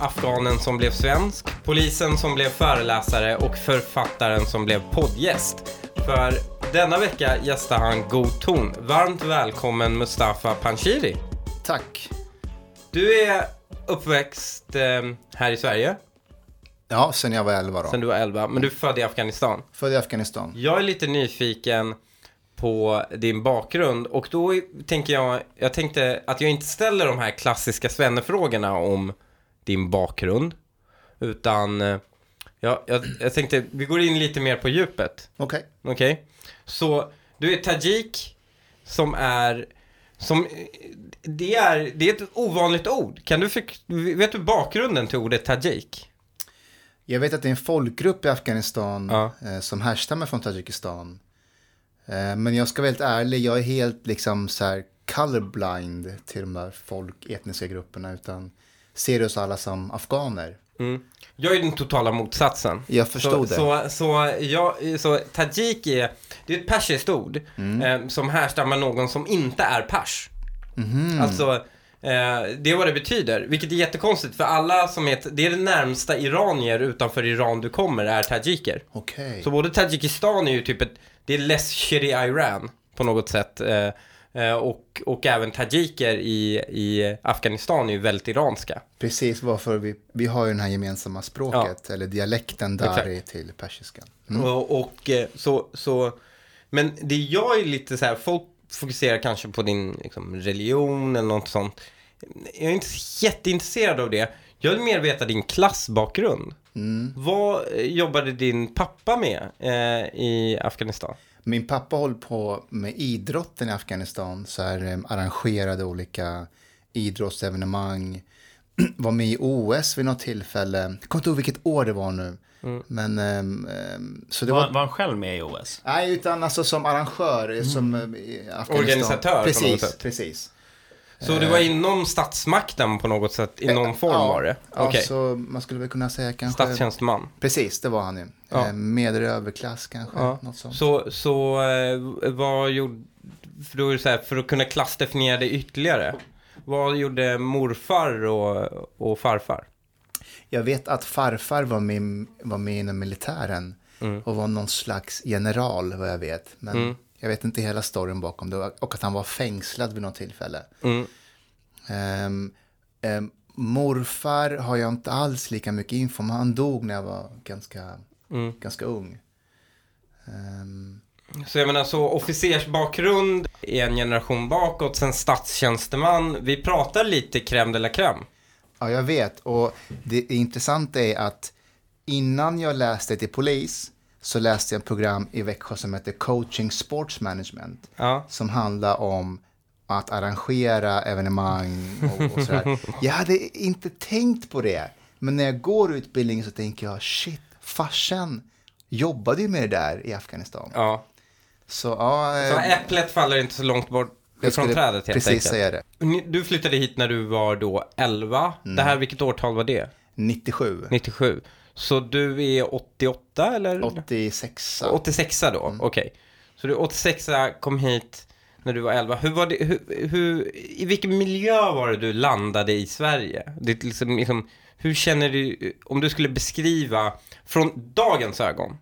afghanen som blev svensk, polisen som blev föreläsare och författaren som blev poddgäst. För denna vecka gästar han God ton. Varmt välkommen Mustafa Panshiri. Tack. Du är uppväxt eh, här i Sverige, Ja, sen jag var 11 då. sen du var 11, men du är född i Afghanistan. Född i Afghanistan. Jag är lite nyfiken på din bakgrund och då tänker jag, jag tänkte att jag inte ställer de här klassiska svennefrågorna om din bakgrund, utan eh, jag, jag, jag tänkte, vi går in lite mer på djupet, Okej. okej? Så du är tajik som är, som, det är, det är ett ovanligt ord. Kan du, vet du bakgrunden till ordet tajik? Jag vet att det är en folkgrupp i Afghanistan Ja. eh, som härstammar från Tadzjikistan. Eh, men jag ska vara helt ärlig, jag är helt liksom så här colorblind till de där folk, etniska grupperna. Utan ser oss alla som afghaner. Mm. Jag är den totala motsatsen. Jag förstod så, det. Så, så, jag, så tajik är, det är ett persiskt ord Mm. eh, som härstammar någon som inte är pers. Mhm. Alltså, eh, det är vad det betyder. Vilket är jättekonstigt för alla som är, det är det närmsta iranier utanför Iran du kommer är tajiker. Okej. Så både Tadzjikistan är ju typ ett, det är less shitty Iran på något sätt. Eh, och, och även tajiker i, i Afghanistan är ju väldigt iranska. Precis, varför vi, vi har ju den här gemensamma språket, eller dialekten dari till persiskan. Mm. Och, och eh, så, så, men det jag är lite så här, folk fokuserar kanske på din liksom, religion eller något sånt. Jag är inte jätteintresserad av det. Jag vill mer veta din klassbakgrund. Mm. Vad eh, jobbade din pappa med eh, i Afghanistan? Min pappa håller på med idrotten i Afghanistan, så här eh, arrangerade olika idrottsevenemang. Var med i OS vid något tillfälle. Jag kommer inte ihåg vilket år det var nu. Men ehm, ehm, så det Var, var... var han själv med i OS? Nej, utan alltså som arrangör, som eh, i Afghanistan. Organisatör på något Precis, precis. Så det var inom statsmakten på något sätt, i någon form Eh, ja, var det? Ja, Okej, så man skulle väl kunna säga kanske... statstjänsteman. Precis, det var han ju. Ja. Eh, Medre överklass kanske, Ja. något sånt. Så, så eh, vad gjorde, för, då är så här, för att kunna klassdefiniera det ytterligare. Vad gjorde morfar och, och farfar? Jag vet att farfar var med, var med inom militären Mm. och var någon slags general vad jag vet. Men jag vet inte hela storyn bakom det och att han var fängslad vid något tillfälle. Mm. Ehm, ehm, morfar har jag inte alls lika mycket info om. Han dog när jag var ganska, Mm. ganska ung. Ehm, Så jag menar så officersbakgrund är en generation bakåt, sen statstjänsteman. Vi pratar lite crème de la crème. Ja, jag vet. Och det intressanta är att innan jag läste till polis så läste jag ett program i Växjö som heter Coaching Sports Management. Ja. Som handlar om att arrangera evenemang och, och sådär. Jag hade inte tänkt på det. Men när jag går utbildningen så tänker jag, shit, farsan jobbade ju med det där i Afghanistan. ja. Så ja, Så eh, äpplet faller inte så långt bort jag från trädet helt precis enkelt. säga det. Du flyttade hit när du var då 11. Mm. Det här, vilket årtal var det? 97, 97. Så du är 88 eller? 86. 86 då, Mm. okej. Så du 86 kom hit när du var 11. Hur var det, hur, hur, i vilken miljö var det du landade i Sverige? Det är liksom, liksom, hur känner du, om du skulle beskriva från dagens ögon,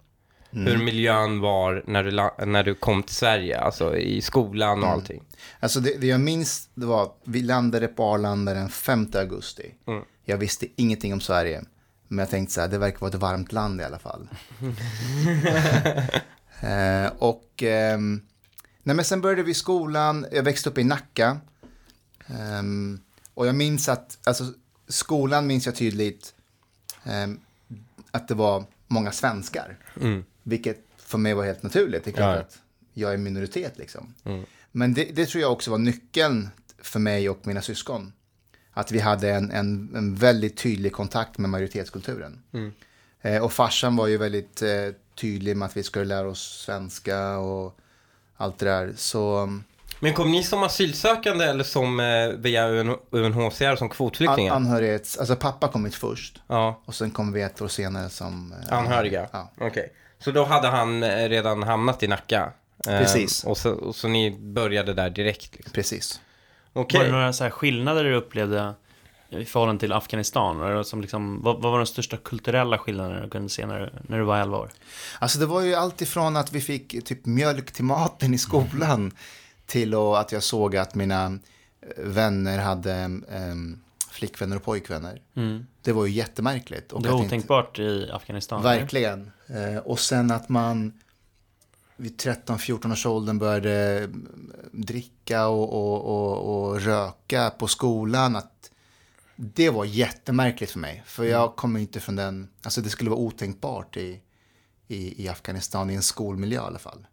Mm. hur miljön var när du, när du kom till Sverige, alltså i skolan Mm. och allting? Alltså det, det jag minns det var, vi landade på Arlanda den 5 augusti. Mm. Jag visste ingenting om Sverige. Men jag tänkte så här, det verkar vara ett varmt land i alla fall. eh, och ehm, nej men sen började vi skolan, jag växte upp i Nacka. Ehm, och jag minns att, alltså skolan minns jag tydligt ehm, att det var många svenskar. Mm. Vilket för mig var helt naturligt. Det är klart Ja. Mm. att jag är minoritet liksom. Men det, det tror jag också var nyckeln för mig och mina syskon. Att vi hade en, en, en väldigt tydlig kontakt med majoritetskulturen. Mm. Eh, och farsan var ju väldigt eh, tydlig med att vi skulle lära oss svenska och allt det där. Så Men kom ni som asylsökande eller som eh, via UN UNHCR som an, kvotflyktingar? anhörighets, alltså pappa kom hit först. ja, Och sen kom vi ett år senare som... eh, anhöriga? Ja. Okej. Så då hade han eh, redan hamnat i Nacka? Eh, Precis. Och så, och så ni började där direkt? Liksom. Precis. Okej. Var det några så här skillnader du upplevde i förhållande till Afghanistan? Som liksom, vad, vad var den största kulturella skillnaden du kunde se när, du- när du var 11 år? Alltså det var ju allt ifrån att vi fick typ mjölk till maten i skolan till och att jag såg att mina eh, vänner hade em, flickvänner och pojkvänner. Det var ju jättemärkligt. Och Det var att inte- otänkbart i Afghanistan. Verkligen. Eh, och sen att man vid 13-14 års åldern började mm, dricka och, och, och, och röka på skolan. Att det var jättemärkligt för mig. För jag kommer inte från den, alltså det skulle vara otänkbart i, i, i Afghanistan i en skolmiljö i alla fall.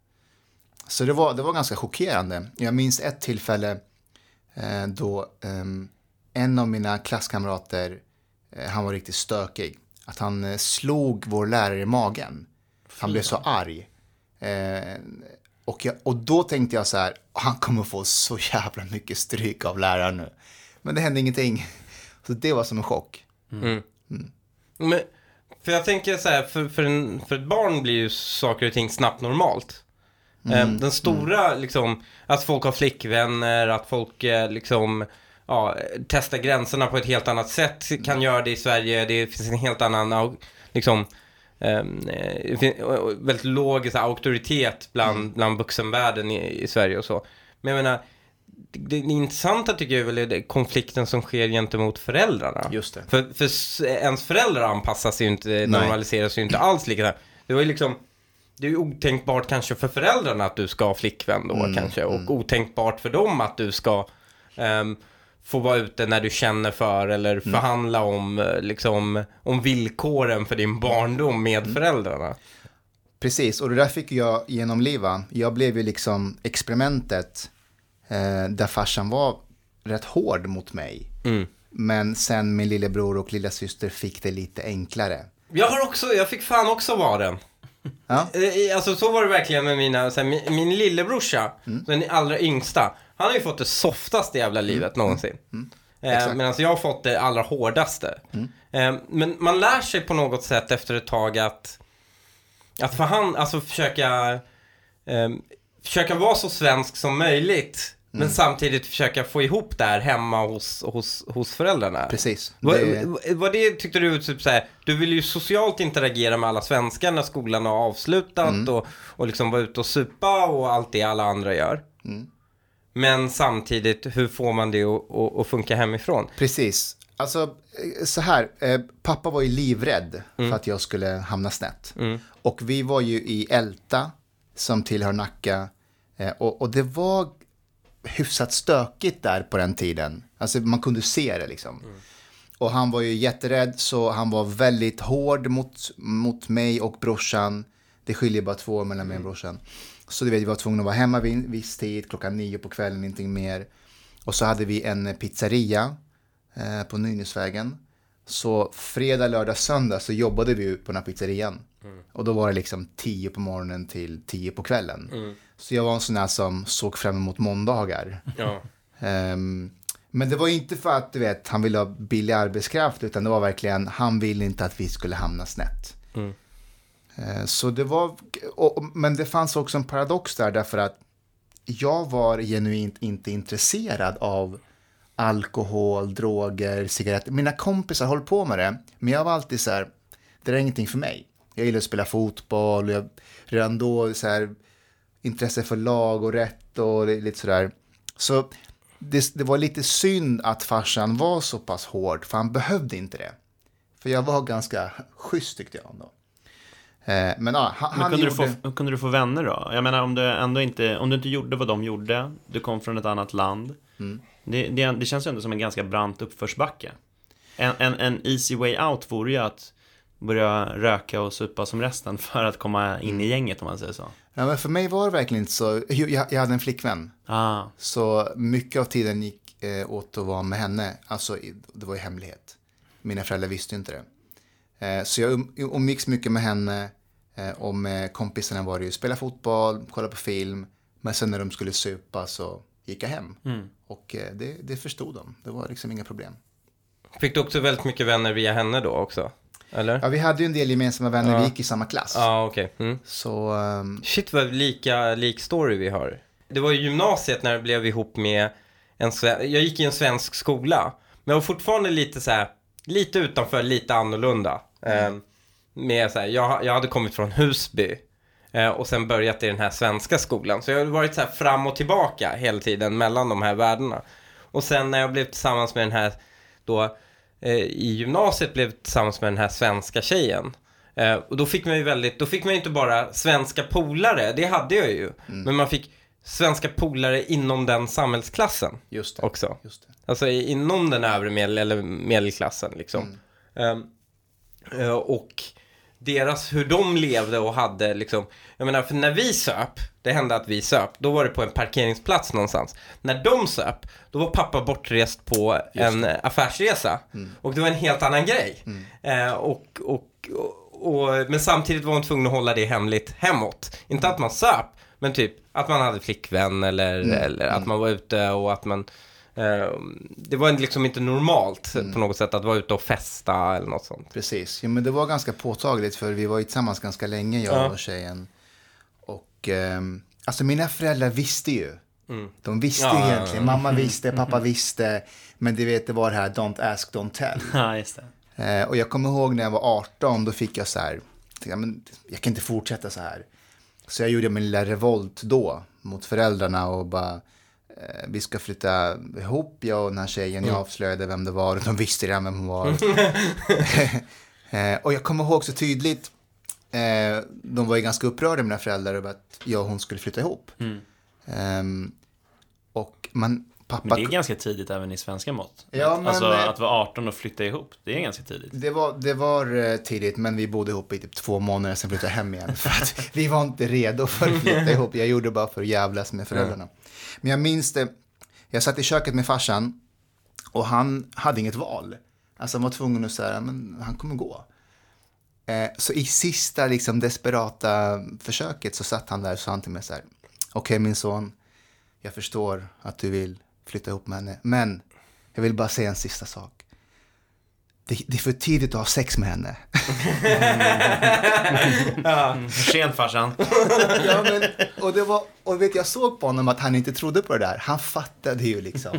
Så det var, det var ganska chockerande. Jag minns ett tillfälle eh, då ehm, en av mina klasskamrater, eh, han var riktigt stökig. Att han eh, slog vår lärare i magen. Han blev så arg. Eh, och, jag, och då tänkte jag så här, han kommer få så jävla mycket stryk av läraren nu. Men det hände ingenting. Så det var som en chock. Men, för jag tänker så här, för, för, en, för ett barn blir ju saker och ting snabbt normalt. Eh, Den stora, liksom, att folk har flickvänner, att folk eh, liksom, ja, testar gränserna på ett helt annat sätt, kan göra det i Sverige, det finns en helt annan, liksom, ehm, eh, väldigt låg så här, auktoritet bland, bland vuxenvärlden i, i Sverige och så. Men jag menar, det, det intressanta tycker jag är väl det- konflikten som sker gentemot föräldrarna. Just det. För, för ens föräldrar anpassar sig ju inte, normaliseras ju inte alls lika. Det var ju liksom, det är ju otänkbart kanske för föräldrarna att du ska ha flickvän då Mm, kanske. Och otänkbart för dem att du ska ehm, få vara ute när du känner för eller Mm. förhandla om, eh, liksom, om villkoren för din barndom med Mm. föräldrarna. Precis, och det där fick jag genomleva. Jag blev ju liksom experimentet eh, där farsan var rätt hård mot mig. Mm. Men sen min lillebror och lilla syster fick det lite enklare. Jag har också, jag fick fan också vara den. Ja, Eh, Alltså så var det verkligen med mina, så här, min, min lillebrorsa, Mm. den allra yngsta, han har ju fått det softaste jävla livet någonsin. Eh, Mm. Mm. Medan jag har fått det allra hårdaste. Eh, men man lär sig på något sätt efter ett tag att, att för han, alltså försöka, eh, försöka vara så svensk som möjligt. Men Mm. samtidigt försöka få ihop det här hemma hos, hos, hos föräldrarna. precis. Vad, Det, vad- vad det tyckte du, typ såhär, du vill ju socialt interagera med alla svenskar när skolan har avslutat Mm. och, och liksom vara ute och supa och allt det alla andra gör. Mm. Men samtidigt, hur får man det att, funka hemifrån? precis. Alltså, eh, så här. Eh, pappa var ju livrädd för att jag skulle hamna snett. Och vi var ju i Älta, som tillhör Nacka. Eh, och, och det var hyfsat stökigt där på den tiden. Alltså man kunde se det liksom. Och han var ju jätterädd så han var väldigt hård mot, mot mig och brorsan. Det skiljer bara två år mellan mig och brorsan. Så du vet, vi var tvungna att vara hemma vid en viss tid, klockan nio på kvällen, ingenting mer. Och så hade vi en pizzeria eh, på Nynäsvägen. Så fredag, lördag, söndag så jobbade vi på den här pizzerian. Och då var det liksom tio på morgonen till tio på kvällen. Så jag var en sån här som såg fram emot måndagar. Ja. Ehm, men det var inte för att du vet, han ville ha billig arbetskraft, utan det var verkligen, han ville inte att vi skulle hamna snett. Mm. Eh, så det var, och, men det fanns också en paradox där, därför att jag var genuint inte intresserad av alkohol, droger, cigaretter. Mina kompisar höll på med det, men jag var alltid så här, det är ingenting för mig. Jag gillar att spela fotboll, jag, redan då så här, intresse för lag och rätt och lite sådär. Så det, det var lite synd att farsan var så pass hård, för han behövde inte det. För jag var ganska schysst tyckte jag ändå. Eh, men ja, han, Men kunde, gjorde... du få, kunde du få vänner då? Jag menar om du ändå inte, om du inte gjorde vad de gjorde, du kom från ett annat land. Mm. Det, det, det känns ju ändå som en ganska brant uppförsbacke. En, en, en easy way out vore ju att börja röka och supa som resten för att komma in Mm. i gänget om man säger så. Ja, men för mig var det verkligen inte så. Jag, jag hade en flickvän. Ah, Så mycket av tiden gick eh, åt att vara med henne. Alltså, det var ju hemlighet. Mina föräldrar visste inte det. Eh, så jag um, umgicks mycket med henne. Eh, och med kompisarna var det ju spela fotboll, kolla på film. Men sen när de skulle supa så gick jag hem. Och eh, det, det förstod de. Det var liksom inga problem. Fick du också väldigt mycket vänner via henne då också? Eller? Ja, vi hade ju en del gemensamma vänner. Ja. Vi gick i samma klass. Ja, okej. Mm. Så ehm, Shit vad lika lik story vi har. Det var i gymnasiet när jag blev ihop med en sven- Jag gick i en svensk skola. Men jag var fortfarande lite så här, lite utanför, lite annorlunda. Eh, med så här, jag, jag hade kommit från Husby. Eh, och sen börjat i den här svenska skolan. Så jag har varit så här fram och tillbaka hela tiden mellan de här världarna. Och sen när jag blev tillsammans med den här, då eh, i gymnasiet blev tillsammans med den här svenska tjejen. Eh, och då fick man ju väldigt, då fick man ju inte bara svenska polare, det hade jag ju. Men man fick svenska polare inom den samhällsklassen Just det. också. Just det. Alltså inom den övre medel eller medelklassen liksom. Ehm, eh, och deras, hur de levde och hade liksom, jag menar för när vi söp, det hände att vi söp, då var det på en parkeringsplats någonstans. När de söp, då var pappa bortrest på en affärsresa. Och det var en helt annan grej. Eh, och, och, och, och, men samtidigt var hon tvungen att hålla det hemligt hemåt. Inte att man söp, men typ att man hade flickvän eller, eller att man var ute och att man Eh, det var liksom inte normalt på något sätt att vara ute och festa eller något sånt. Precis, ja, men det var ganska påtagligt för vi var ju tillsammans ganska länge jag Ja. och tjejen. Och ehm, alltså mina föräldrar visste ju. De visste Ja, ju ja, egentligen, mamma visste, pappa visste. Men du vet, det var det här don't ask, don't tell. Ja, just det. Eh, och jag kommer ihåg när jag var 18, då fick jag så här, tänkte, men, jag kan inte fortsätta så här. Så jag gjorde min lilla revolt då mot föräldrarna och bara, eh, vi ska flytta ihop, jag och den här tjejen, jag avslöjade vem det var och de visste redan vem hon var. eh, och jag kommer ihåg så tydligt, eh, de var ju ganska upprörda mina föräldrar över att jag och hon skulle flytta ihop. Ehm, och man, pappa... Men det är ganska tidigt även i svenska mått. Ja, Att- men, alltså att vara 18 och flytta ihop, det är ganska tidigt. Det var, det var eh, tidigt, men vi bodde ihop i typ två månader, sen flyttade jag hem igen. För att vi var inte redo för att flytta ihop. Jag gjorde det bara för att jävlas med föräldrarna. Men jag minns det, jag satt i köket med farsan och han hade inget val. Alltså han var tvungen att säga, men han kommer gå. Eh, så i sista liksom desperata försöket så satt han där och sa han till mig så här, okej min son, jag förstår att du vill flytta ihop med henne, men jag vill bara säga en sista sak. Det, det är för tidigt att ha sex med henne. För sent farsan. ja, men, och det var, och vet, jag såg på honom att han inte trodde på det där. Han fattade ju liksom.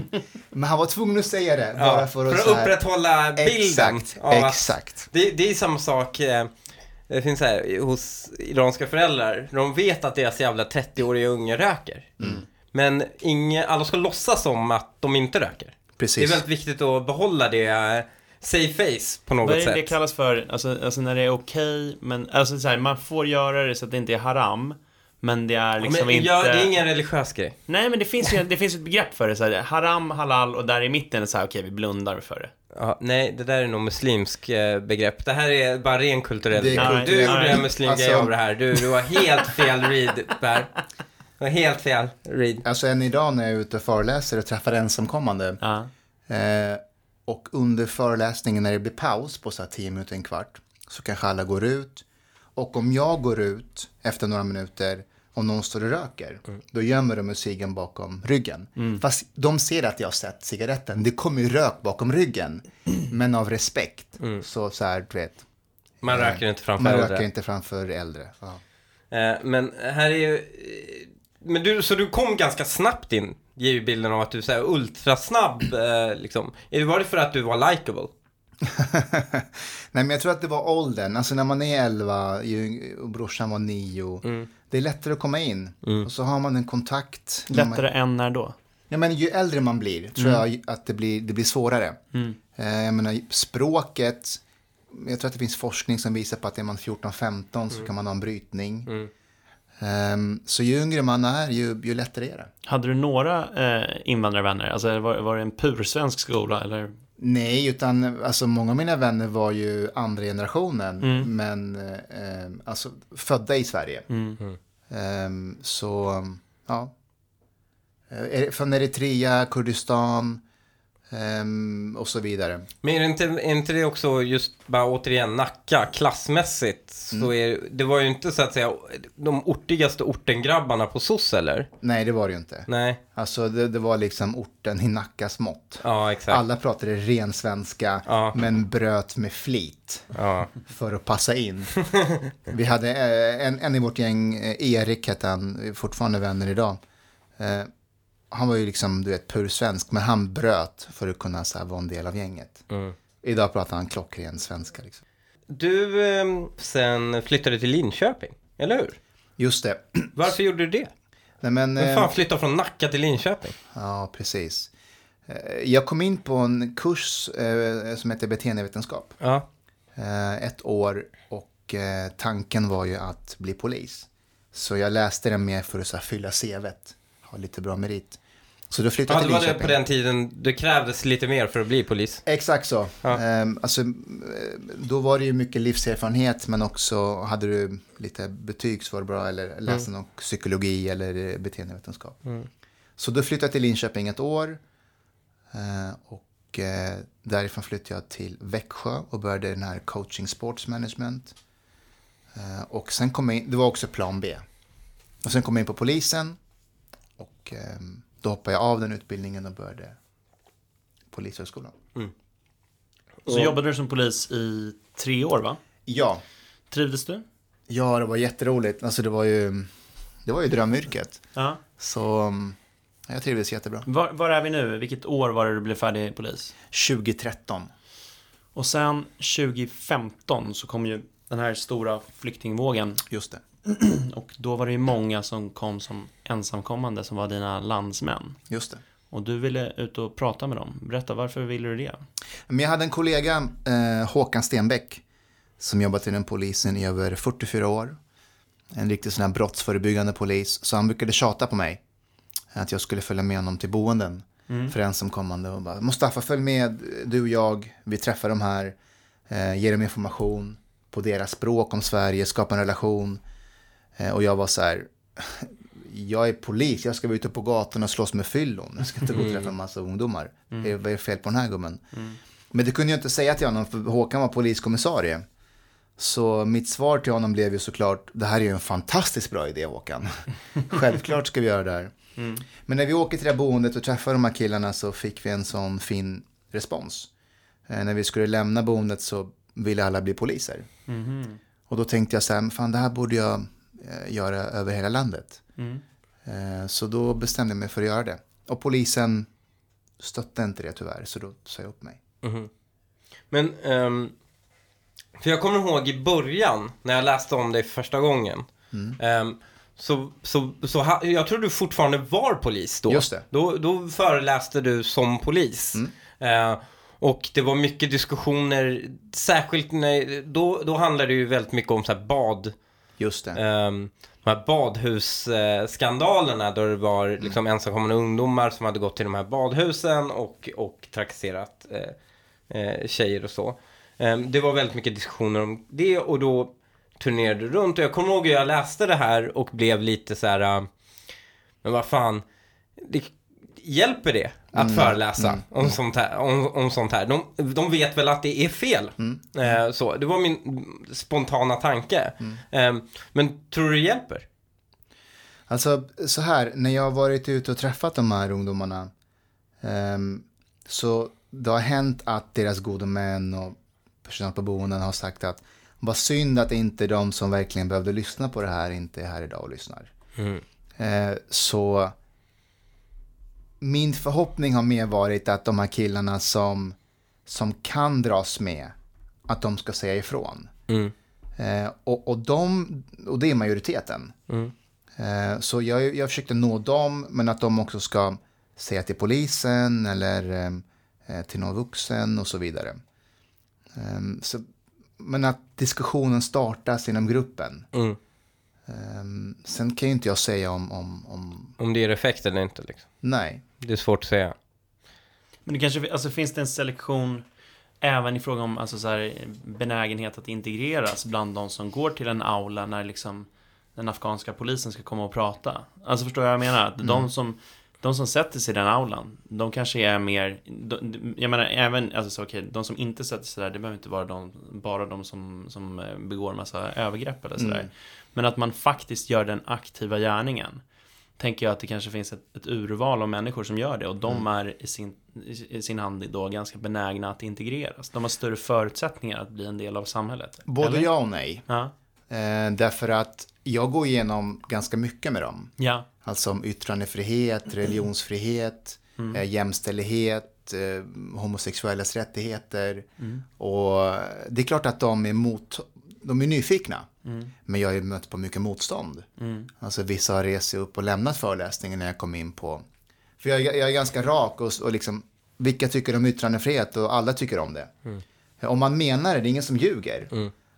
Men han var tvungen att säga det. Bara Ja, för för att, att så här- upprätthålla bilden. Exakt, att- exakt. Det, det är samma sak, eh, det finns så här, hos iranska föräldrar, de vet att deras jävla 30-åriga unge röker. Mm. Men inge, alla ska låtsas som att de inte röker. Det är Precis. väldigt viktigt att behålla det eh, safe face på något Vad är det sätt. det kallas för? Alltså, alltså när det är okej, men alltså så här, man får göra det så att det inte är haram. Men det är liksom men, inte... ja, det är ingen religiös grej. Nej, men det finns ju det finns ett begrepp för det. Så här, haram, halal och där i mitten är så här, okej, vi blundar för det. Ja, nej, det där är nog muslimsk eh, begrepp. Det här är bara ren kulturell Det är grej. kulturellt. Du gjorde en muslimgrej alltså- av det här. Du, du har helt fel read, Per. Har helt fel read. Alltså än idag när jag är ute och föreläser och träffar ensamkommande. Ja. Eh, och under föreläsningen när det blir paus på så här 10 minuter, en kvart. Så kanske alla går ut. Och om jag går ut efter några minuter om någon står och röker, då gömmer de musiken bakom ryggen. Fast de ser att jag har sett cigaretten. Det kommer ju rök bakom ryggen. Men av respekt, så så här, du vet, Man röker inte framför man äldre. röker inte framför äldre. Ja. Eh, men här är ju... Men du, så du kom ganska snabbt in, ger ju bilden av att du är så här ultrasnabb, eh, liksom. Var det för att du var likable? Nej, men jag tror att det var åldern. Alltså när man är 11 ju- och brorsan var 9. Det är lättare att komma in. Och så har man en kontakt. när man- Lättare än när då? Ja, men ju äldre man blir tror jag att det blir, det blir svårare. Eh, jag menar, språket, jag tror att det finns forskning som visar på att är man 14-15 så kan man ha en brytning. Ehm, så ju yngre man är, ju, ju lättare är det. Hade du några eh, invandrarvänner? Alltså var, var det en pursvensk skola eller? Nej, utan alltså, många av mina vänner var ju andra generationen, men eh, alltså födda i Sverige. Ehm, så, ja. Eh, Från Eritrea, Kurdistan ehm, och så vidare. Men är det inte, är inte det också just bara återigen Nacka, klassmässigt, så är det var ju inte så att säga de ortigaste ortengrabbarna på SOS eller? Nej, det var det ju inte. Nej, Alltså det, det var liksom orten i Nackas mått. ja exakt. Alla pratade ren svenska, Ja. men bröt med flit Ja. för att passa in. Vi hade eh, en, en i vårt gäng, eh, Erik hette han, fortfarande vänner idag. Eh, han var ju liksom, du vet, pursvensk, men han bröt för att kunna så här, vara en del av gänget. Mm. Idag pratar han klockren svenska. Liksom. Du eh, sen flyttade till Linköping, eller hur? Just det. Varför gjorde du det? Nej, men, Vem eh, fan flyttade från Nacka till Linköping? Ja, precis. Eh, Jag kom in på en kurs eh, som heter beteendevetenskap. Ja. Eh, ett år och eh, tanken var ju att bli polis. Så jag läste den mer för att så fylla CVet, ha lite bra merit. Så då flyttade Ja, jag det till var det på Linköping. den tiden det krävdes lite mer för att bli polis. Exakt så. Ja. Ehm, alltså, eh, då var det ju mycket livserfarenhet men också hade du lite betyg så var det bra eller läste någon psykologi eller eh, beteendevetenskap. Mm. Så då flyttade jag till Linköping ett år eh, och därifrån flyttade jag till Växjö och började den här coaching sports management. Och sen kom jag in, det var också plan B. Och sen kom jag in på polisen och ehm, då hoppade jag av den utbildningen och började polishögskolan. Så jobbade du som polis i tre år va? Ja, Trivdes du? ja det var jätteroligt. Alltså det var ju, det var ju drömyrket. Ja. Så mm, jag trivdes jättebra. Var, var är vi nu? Vilket år var det du blev färdig polis? 2013. Och sen 2015 så kom ju den här stora flyktingvågen Just det. och då var det ju många som kom som ensamkommande som var dina landsmän. Just det. Och du ville ut och prata med dem. Berätta, varför ville du det? Men jag hade en kollega, eh, Håkan Stenbeck, som jobbat inom polisen i över 44 år. En riktig sån här brottsförebyggande polis. Så han brukade tjata på mig att jag skulle följa med honom till boenden för ensamkommande. Och bara, Mustafa, följ med, du och jag, vi träffar de här, eh, ger dem information på deras språk om Sverige, skapar en relation. Eh, och jag var så här, jag är polis, jag ska vara ute på gatan och slåss med fyllon. Jag ska inte gå och träffa en massa ungdomar. Är- Vad är det fel på den här gummen? Men det kunde jag inte säga till honom, för Håkan var poliskommissarie. Så mitt svar till honom blev ju såklart, det här är ju en fantastiskt bra idé Håkan. Självklart ska vi göra det här. Men när vi åker till det här boendet och träffar de här killarna så fick vi en sån fin respons. Eh, när vi skulle lämna boendet så ville alla bli poliser. Och då tänkte jag så här, fan det här borde jag göra över hela landet. Eh, så då bestämde jag mig för att göra det. Och polisen stötte inte det tyvärr, så då sa jag upp mig. Men, ehm, för jag kommer ihåg i början, när jag läste om dig första gången. ehm, så, så, så ha, jag tror du fortfarande var polis då. Just det. Då, då föreläste du som polis. Eh, och det var mycket diskussioner, särskilt när, då, då handlade det ju väldigt mycket om så här bad, Just det. ehm, de här badhusskandalerna då det var liksom ensamkommande ungdomar som hade gått till de här badhusen och, och trakasserat eh, eh, tjejer och så. Ehm, det var väldigt mycket diskussioner om det och då turnerade runt och jag kommer ihåg att jag läste det här och blev lite så här, äh, men vad fan, det, hjälper det att föreläsa Om, sånt här, om, om sånt här? De, de vet väl att det är fel. Eh, så, det var min spontana tanke. Eh, men tror du det hjälper? Alltså så här, när jag har varit ute och träffat de här ungdomarna ehm, så det har hänt att deras gode män och personal på boenden har sagt att vad synd att inte de som verkligen behövde lyssna på det här inte är här idag och lyssnar. Eh, så min förhoppning har mer varit att de här killarna som, som kan dras med, att de ska säga ifrån. Mm. Eh, och, och, de, och det är majoriteten. Eh, så jag, jag försökte nå dem, men att de också ska säga till polisen eller eh, till någon vuxen och så vidare. Eh, så, men att diskussionen startas inom gruppen. Mm. Eh, sen kan ju inte jag säga om, om, om Om det ger effekt eller inte liksom. nej. Det är svårt att säga. Men det kanske, alltså finns det en selektion även i fråga om alltså så här, benägenhet att integreras bland de som går till en aula när liksom den afghanska polisen ska komma och prata? Alltså förstår jag vad jag menar? Att de som de som sätter sig i den aulan, de kanske är mer, de, jag menar även, alltså så, okej, de som inte sätter sig där, det behöver inte vara de, bara de som, som eh, begår massa övergrepp eller sådär. Men att man faktiskt gör den aktiva gärningen. Tänker jag att det kanske finns ett, ett urval av människor som gör det och de är i sin, i, sin hand då ganska benägna att integreras. De har större förutsättningar att bli en del av samhället. Både Eller? ja och nej. Ja. Eh, därför att jag går igenom ganska mycket med dem. Ja. Alltså om yttrandefrihet, religionsfrihet, eh, jämställdhet, eh, homosexuellas rättigheter. Och det är klart att de är, mot, de är nyfikna. Men jag har ju mött på mycket motstånd. Alltså vissa har rest sig upp och lämnat föreläsningen när jag kom in på... För jag, jag är ganska rak och, och liksom, vilka tycker om yttrandefrihet och alla tycker om det. Om man menar det, det är ingen som ljuger.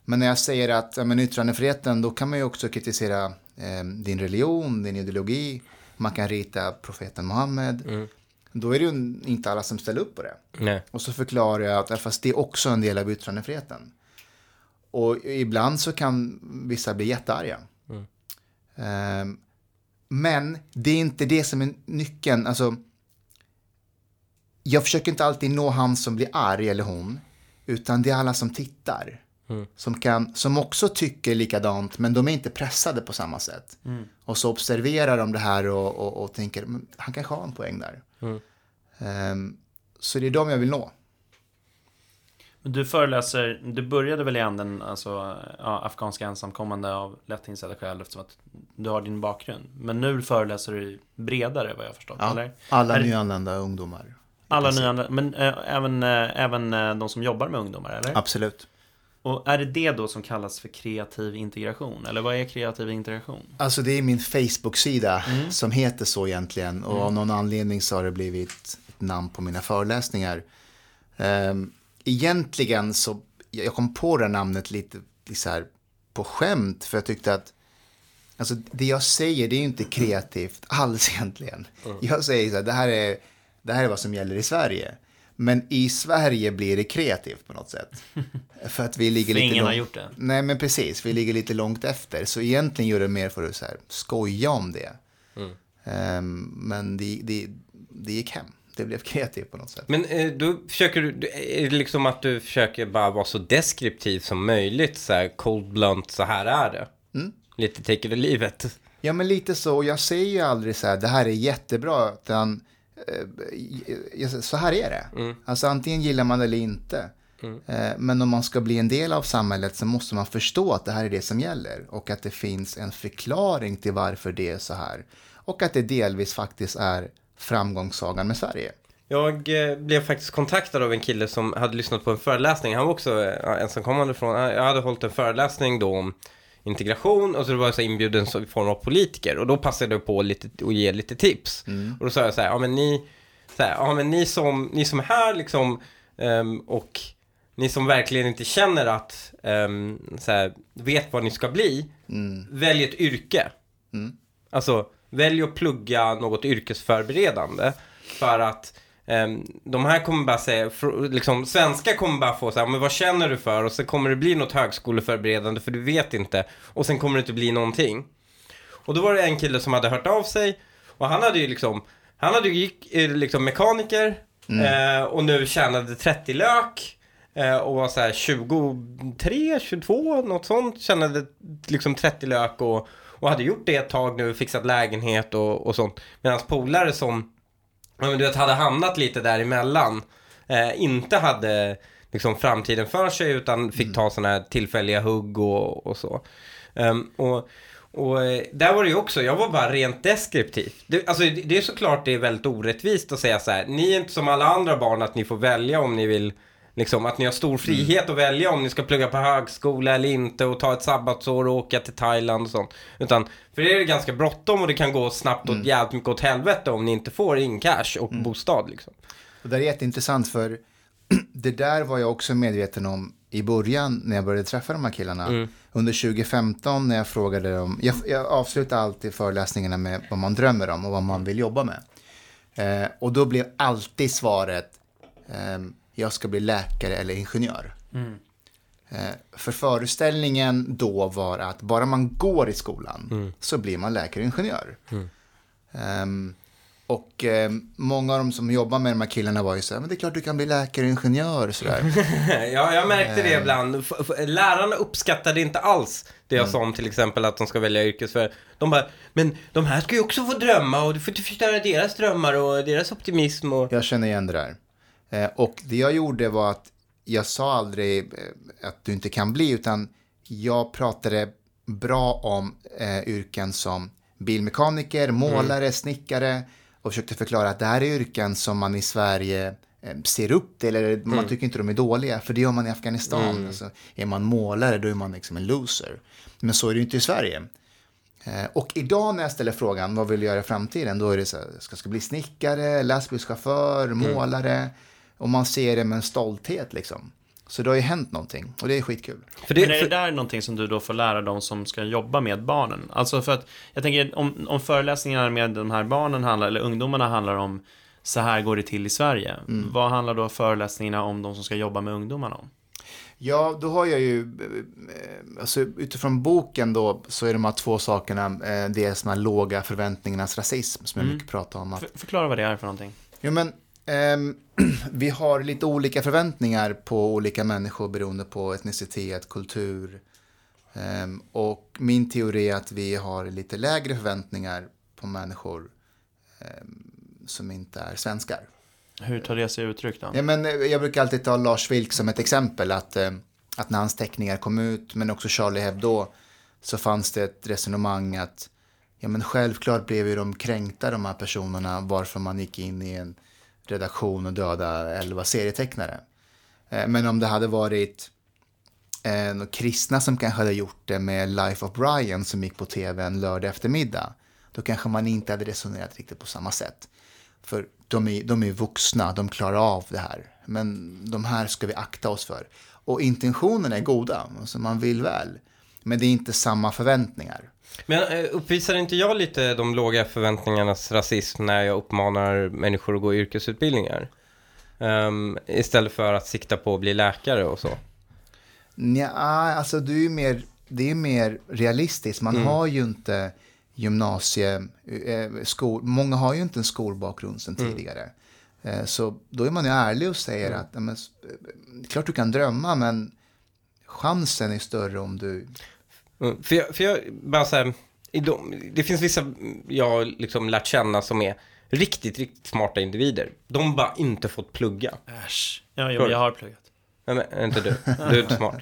Men när jag säger att ja, men yttrandefriheten, då kan man ju också kritisera eh, din religion, din ideologi. Man kan rita profeten Muhammed. Då är det ju inte alla som ställer upp på det. Nej. Och så förklarar jag att fast det är också en del av yttrandefriheten. Och ibland så kan vissa bli jättearga. Ehm, men det är inte det som är nyckeln. Alltså, jag försöker inte alltid nå han som blir arg eller hon. Utan det är alla som tittar. Som, kan, som också tycker likadant men de är inte pressade på samma sätt. Och så observerar de det här och, och, och tänker, "Men han kanske har en poäng där. Ehm, så det är de jag vill nå. Du föreläser, du började väl i anden, alltså ja, afghanska ensamkommande av lätt insedda skäl eftersom att du har din bakgrund. Men nu föreläser du bredare vad jag har förstått, Ja, eller? alla Är nyanlända ungdomar. Alla nyanlända, men äh, även, äh, även äh, de som jobbar med ungdomar, eller? Absolut. Och är det det då som kallas för kreativ integration? Eller vad är kreativ integration? Alltså det är min Facebook-sida Mm. som heter så egentligen. Och av någon anledning så har det blivit ett namn på mina föreläsningar. Um, egentligen så, jag kom på det namnet lite, lite så här på skämt. För jag tyckte att, alltså det jag säger det är ju inte kreativt alls egentligen. Jag säger så här, det här, är, det här är vad som gäller i Sverige. Men i Sverige blir det kreativt på något sätt. För att vi ligger lite ingen har långt- gjort det. Nej, men precis. Vi ligger lite långt efter. Så egentligen gör det mer för att så här, skoja om det. Ehm, men det, det, det gick hem. Det blev kreativt på något sätt. Men eh, då försöker du, är det liksom att du försöker bara vara så deskriptiv som möjligt, så här cold blunt, så här är det. Lite take it it. Ja, men lite så. Jag säger ju aldrig så här, det här är jättebra. Utan, eh, så här är det. Alltså antingen gillar man det eller inte. Eh, Men om man ska bli en del av samhället så måste man förstå att det här är det som gäller. Och att det finns en förklaring till varför det är så här. Och att det delvis faktiskt är framgångssagan med Sverige. Jag eh, blev faktiskt kontaktad av en kille som hade lyssnat på en föreläsning. Han var också eh, ensamkommande från, jag hade hållit en föreläsning då om integration och så var jag så inbjuden i form av politiker och då passade jag på lite, att ge lite tips. Och då sa jag så här, ja men ni, så här, ja men ni som, ni som är här liksom ehm, och ni som verkligen inte känner att, ehm, så här, vet vad ni ska bli, välj ett yrke. Alltså, välj att plugga något yrkesförberedande. För att ehm, de här kommer bara säga, liksom, svenska kommer bara få så här, men vad känner du för? Och så kommer det bli något högskoleförberedande för du vet inte. Och sen kommer det inte bli någonting. Och då var det en kille som hade hört av sig. Och han hade ju liksom, han hade ju gick, eh, liksom mekaniker. Eh, och nu tjänade 30 lök. Eh, och var så här 23, 22, något sånt. Tjänade liksom 30 lök och, och hade gjort det ett tag nu, fixat lägenhet och, och sånt. Medan polare som, ja, men du vet, hade hamnat lite däremellan. Eh, inte hade liksom framtiden för sig utan fick ta sådana här tillfälliga hugg och, och så. Ehm, och, och eh, där var det ju också, jag var bara rent deskriptiv. Det, alltså, det det är såklart det är väldigt orättvist att säga så här, ni är inte som alla andra barn att ni får välja om ni vill Liksom att ni har stor frihet att välja om ni ska plugga på högskola eller inte och ta ett sabbatsår och åka till Thailand och sånt. Utan, för det är det ganska bråttom och det kan gå snabbt och jävligt mycket åt helvete om ni inte får in cash och bostad liksom. Och det är jätteintressant för det där var jag också medveten om i början när jag började träffa de här killarna. Under 2015 när jag frågade dem, jag, jag avslutar alltid föreläsningarna med vad man drömmer om och vad man vill jobba med. Eh, och då blev alltid svaret, ehm, jag ska bli läkare eller ingenjör. Eh, för föreställningen då var att bara man går i skolan så blir man läkare och ingenjör. Ehm, och ehm, många av dem som jobbar med de här killarna var ju så här, men det är klart du kan bli läkare och ingenjör och sådär. Ja, jag märkte det ibland. F- lärarna uppskattade inte alls det jag sa om till exempel att de ska välja yrkesför. De bara, men de här ska ju också få drömma och du får inte förstöra deras drömmar och deras optimism och... Jag känner igen det där. Eh, och det jag gjorde var att jag sa aldrig eh, att du inte kan bli, utan jag pratade bra om eh, yrken som bilmekaniker, målare, snickare och försökte förklara att det här är yrken som man i Sverige eh, ser upp till eller man tycker inte de är dåliga för det gör man i Afghanistan. Alltså, är man målare då är man liksom en loser. Men så är det ju inte i Sverige. Eh, Och idag när jag ställer frågan vad vill du göra i framtiden då är det så här, ska jag bli snickare, lastbilschaufför, målare och man ser det med en stolthet liksom. Så det har ju hänt någonting och det är skitkul. För det, Men är det där någonting som du då får lära de som ska jobba med barnen? Alltså för att jag tänker om, om föreläsningarna med de här barnen handlar, eller ungdomarna handlar om så här går det till i Sverige. Vad handlar då föreläsningarna om de som ska jobba med ungdomarna om? Ja, då har jag ju, eh, alltså utifrån boken då, så är de här två sakerna, eh, det är som här låga förväntningarnas rasism, som jag mycket pratar om. Att, För, förklara vad det är för någonting. jo men, vi har lite olika förväntningar på olika människor beroende på etnicitet, kultur. Ehm, och min teori är att vi har lite lägre förväntningar på människor ehm, som inte är svenskar. Hur tar det sig uttryck då? Ja, men eh, jag brukar alltid ta Lars Vilk som ett exempel. Att, eh, att när hans teckningar kom ut, men också Charlie Hebdo, så fanns det ett resonemang att ja, men självklart blev ju de kränkta, de här personerna, varför man gick in i en redaktion och döda elva serietecknare. Eh, men om det hade varit eh, kristna som kanske hade gjort det med Life of Brian som gick på tv en lördag eftermiddag, då kanske man inte hade resonerat riktigt på samma sätt. För de är, de är vuxna, de klarar av det här. Men de här ska vi akta oss för. Och intentionerna är goda, alltså man vill väl. Men det är inte samma förväntningar men eh, uppvisar inte jag lite de låga förväntningarnas rasism när jag uppmanar människor att gå yrkesutbildningar? Ehm, istället för att sikta på att bli läkare och så. Nja, alltså du är ju mer, det är mer realistiskt. Man har ju inte gymnasie, eh, skol, många har ju inte en skolbakgrund sedan tidigare. Eh, så då är man ju ärlig och säger att ja, men, klart du kan drömma men chansen är större om du Mm, För jag, för jag bara så här, de, det finns vissa jag har liksom lärt känna som är riktigt, riktigt smarta individer. De har bara inte fått plugga. Äsch. Ja, men jag har pluggat. Nej, men inte du. Du är inte smart.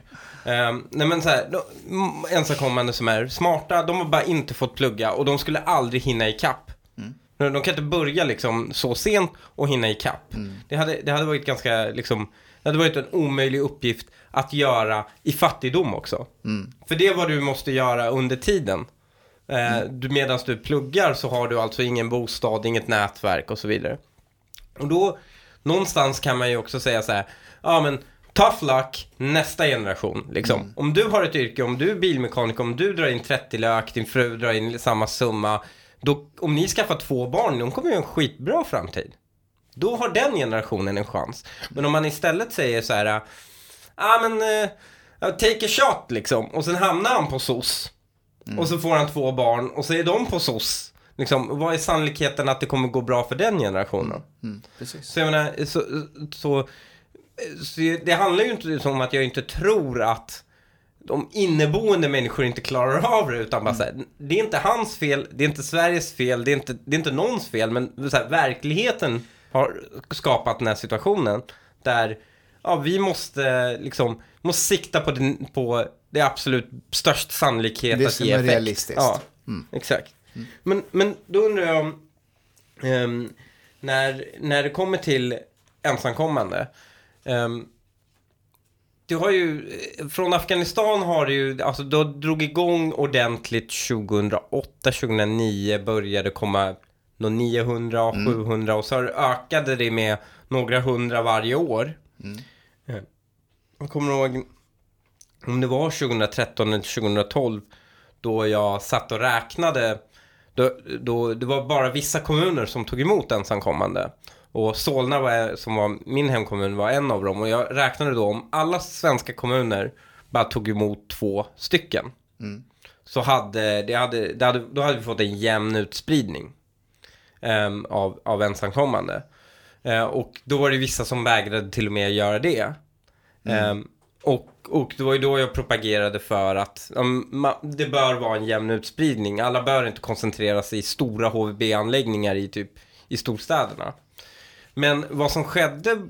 Um, nej, men så här, de, ensamkommande som är smarta, de har bara inte fått plugga och de skulle aldrig hinna ikapp. Mm. De kan inte börja liksom så sent och hinna ikapp. Det, hade, det hade varit ganska, liksom, det hade varit en omöjlig uppgift att göra i fattigdom också. För det är vad du måste göra under tiden. Eh, du, Medan du pluggar så har du alltså ingen bostad, inget nätverk och så vidare. Och då, någonstans kan man ju också säga så här, ja men tough luck, nästa generation. Liksom. Om du har ett yrke, om du är bilmekaniker, om du drar in 30 lök, din fru drar in samma summa. Då, om ni skaffar två barn, de kommer ju ha en skitbra framtid. Då har den generationen en chans. Men om man istället säger så här, ah, men, eh, take a shot liksom. Och sen hamnar han på SOS. Och så får han två barn och så är de på SOS. Liksom, vad är sannolikheten att det kommer gå bra för den generationen? Mm, precis. Så jag menar, så, så, så det handlar ju inte om att jag inte tror att de inneboende människor inte klarar av det, utan bara så här, det är inte hans fel, det är inte Sveriges fel, det är inte, det är inte någons fel, men så här, verkligheten har skapat den här situationen där ja, vi måste liksom, måste sikta på, den, på det absolut störst sannolikhet Det att som ge är effekt. realistiskt. Ja, exakt. Men, men då undrar jag om, ehm, när, när det kommer till ensamkommande, ehm, du har ju, från Afghanistan har det ju, alltså då drog igång ordentligt 2008, 2009 började komma någon 900, 700 och så ökade det med några hundra varje år. Eh, Jag kommer ihåg, om det var 2013 eller 2012, då jag satt och räknade. Då, då, det var bara vissa kommuner som tog emot ensamkommande. Och Solna, var, som var min hemkommun, var en av dem. Och jag räknade då om alla svenska kommuner bara tog emot två stycken. Så hade, det hade, det hade, då hade vi fått en jämn utspridning ehm, av, av ensamkommande. Eh, och då var det vissa som vägrade till och med göra det. Ehm, och, och det var ju då jag propagerade för att um, ma- det bör vara en jämn utspridning. Alla bör inte koncentrera sig i stora HVB-anläggningar i typ i storstäderna. Men vad som skedde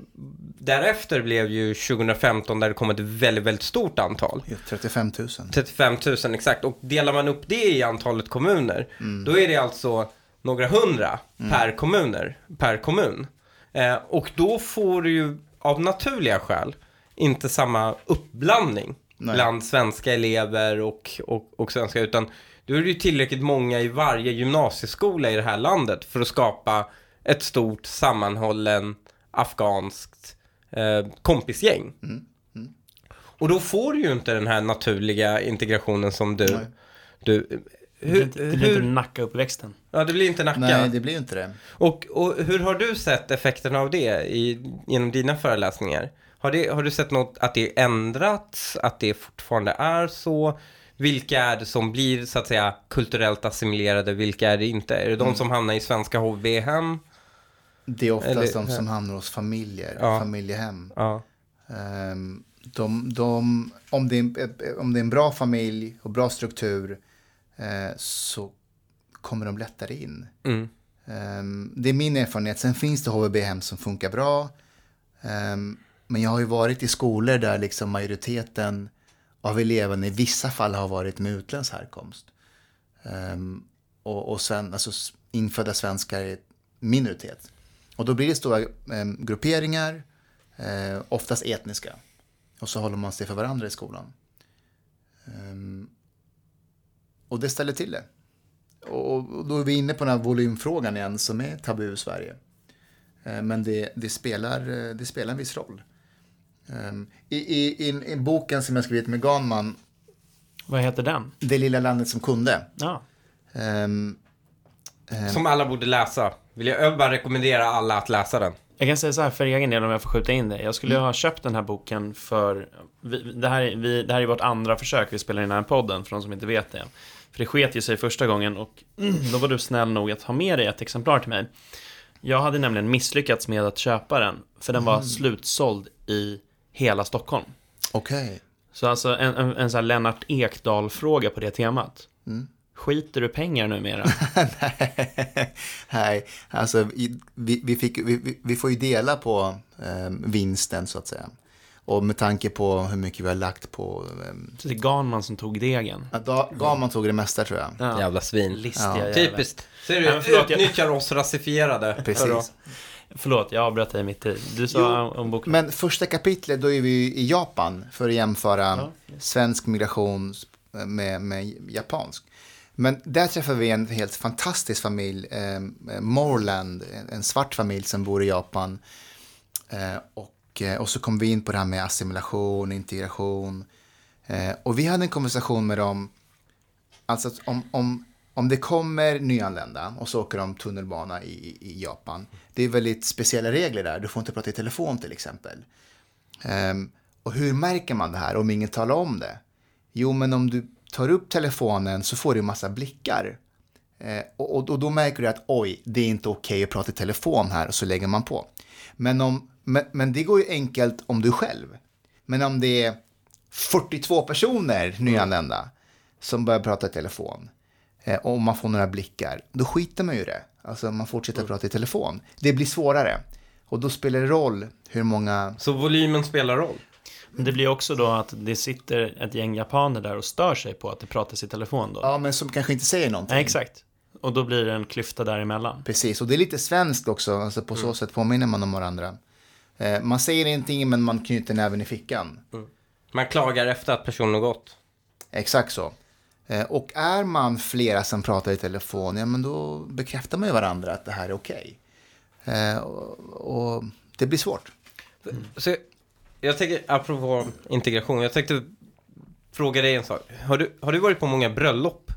därefter blev ju 2015 där det kom ett väldigt, väldigt stort antal. 35 000. 35 000 exakt. Och delar man upp det i antalet kommuner, då är det alltså några hundra per kommuner, per kommun. Eh, och då får du ju av naturliga skäl inte samma uppblandning Nej. bland svenska elever och, och, och svenska, utan då är det ju tillräckligt många i varje gymnasieskola i det här landet för att skapa ett stort sammanhållen afghanskt eh, kompisgäng. Och då får du ju inte den här naturliga integrationen som du... Nej. du Det hur, blir inte, det blir hur, inte Nacka-uppväxten. ja, det blir inte Nacka. Nej, det blir inte det. Och, och hur har du sett effekterna av det i, genom dina föreläsningar? Har, det, har du sett något, att det ändrats, att det fortfarande är så? Vilka är det som blir så att säga kulturellt assimilerade, vilka är det inte? Är det Mm. de som hamnar i svenska HV-hem? Det är oftast Eller- de som hamnar hos familjer, Ja. familjehem. Ja. Ehm, de, de, om, det är, en- om det är en bra familj och bra struktur så kommer de lättare in. Mm. Ehm, det är min erfarenhet. Sen finns det HVB-hem som funkar bra. Ehm, men jag har ju varit i skolor där liksom majoriteten av eleverna i vissa fall har varit med utländsk härkomst. Ehm, och, och sen, alltså infödda svenskar är minoritet. Och då blir det stora grupperingar, eh, oftast etniska. Och så håller man sig för varandra i skolan. Och det ställer till det. Och då är vi inne på den här volymfrågan igen som är tabu i Sverige. Eh, Men det, det, spelar, eh, det spelar en viss roll. Ehm, I, i, i, I boken som jag skrivit med Ganman, Vad heter den? Det lilla landet som kunde. Ja. ehm, Som alla borde läsa. Vill jag, bara rekommendera alla att läsa den. Jag kan säga så här för egen del om jag får skjuta in det. Jag skulle ha köpt den här boken för... Vi, det, här, är- vi, det här är vårt andra försök vi spelar in den här podden, för de som inte vet det. För det sket ju sig första gången och då var du snäll nog att ha med dig ett exemplar till mig. Jag hade nämligen misslyckats med att köpa den, för den var slutsåld i hela Stockholm. Okej. Så alltså en, en, en sån här Lennart Ekdal-fråga på det temat. Skiter du pengar numera? Nej, alltså vi, vi, fick, vi, vi- får ju dela på ehm, vinsten så att säga. Och med tanke på hur mycket vi har lagt på... Um, Så det är Ganman som tog degen. Gaman tog det mesta tror jag. Ja. Jävla svin. Listiga Ja. Typiskt. Ser du? förlåt, jag- Utnyttjar oss rasifierade. Precis. Hörru. Förlåt, jag avbröt dig mitt i. Du sa Jo, om boken. Men första kapitlet, då är vi i Japan för att jämföra Ja, svensk migration med, med japansk. Men där träffar vi en helt fantastisk familj, eh, Morland, en, svart familj som bor i Japan. Eh, och, Eh, och så kom vi in på det här med assimilation, integration. Eh, och vi hade en konversation med dem, alltså att om, om, om det kommer nyanlända och så åker de tunnelbana i, i Japan. Det är väldigt speciella regler där, du får inte prata i telefon till exempel. Ehm, och hur märker man det här om ingen talar om det? Jo, men om du tar upp telefonen så får du en massa blickar. Eh, och, och, och då märker du att oj, det är inte okej att prata i telefon här och så lägger man på. Men, om, men, men det går ju enkelt om du själv. Men om det är 42 personer nyanlända som börjar prata i telefon eh, och man får några blickar, då skiter man ju det. Alltså man fortsätter prata i telefon. Det blir svårare. Och då spelar det roll hur många Så volymen spelar roll. Men det blir också då att det sitter ett gäng japaner där och stör sig på att det pratas i telefon då. Ja, men som kanske inte säger någonting. Nej, exakt. Och då blir det en klyfta däremellan. Precis, och det är lite svenskt också, alltså på så sätt påminner man om varandra. Eh, man säger ingenting, men man knyter näven i fickan. Man klagar efter att personen har gått. Exakt så. Eh, och är man flera som pratar i telefon, ja men då bekräftar man ju varandra att det här är okej. Eh, och, och det blir svårt. Så jag, jag tänker, apropå integration, jag tänkte fråga dig en sak. Har du, har du varit på många bröllop?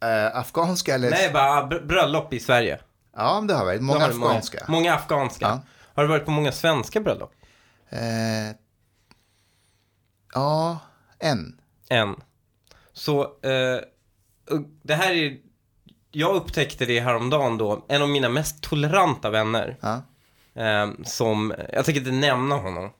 Eh, afghanska eller? Nej, bara br- bröllop i Sverige. Ja, det har vi. Det Många har afghanska. Många, många afghanska. Ja. Har du varit på många svenska bröllop? Eh, ja, en. En. Så, eh, det här är... Jag upptäckte det häromdagen då, en av mina mest toleranta vänner. Ja. Eh, som, jag tänker inte nämna honom.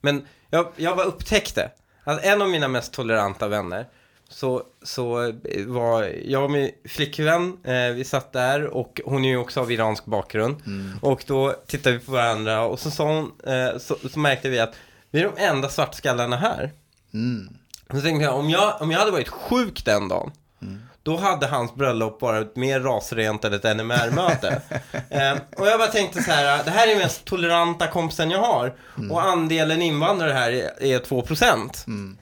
Men jag, jag bara upptäckte att en av mina mest toleranta vänner så, så eh, var jag och min flickvän, eh, vi satt där och hon är ju också av iransk bakgrund. Och då tittade vi på varandra och så, sa hon, eh, så, så märkte vi att vi är de enda svartskallarna här. Mm. Så tänkte jag, om jag, om jag hade varit sjuk den dagen, då hade hans bröllop varit mer rasrent än ett NMR-möte. eh, och jag bara tänkte så här, det här är den mest toleranta kompisen jag har. Och andelen invandrare här är, är 2%. Mm.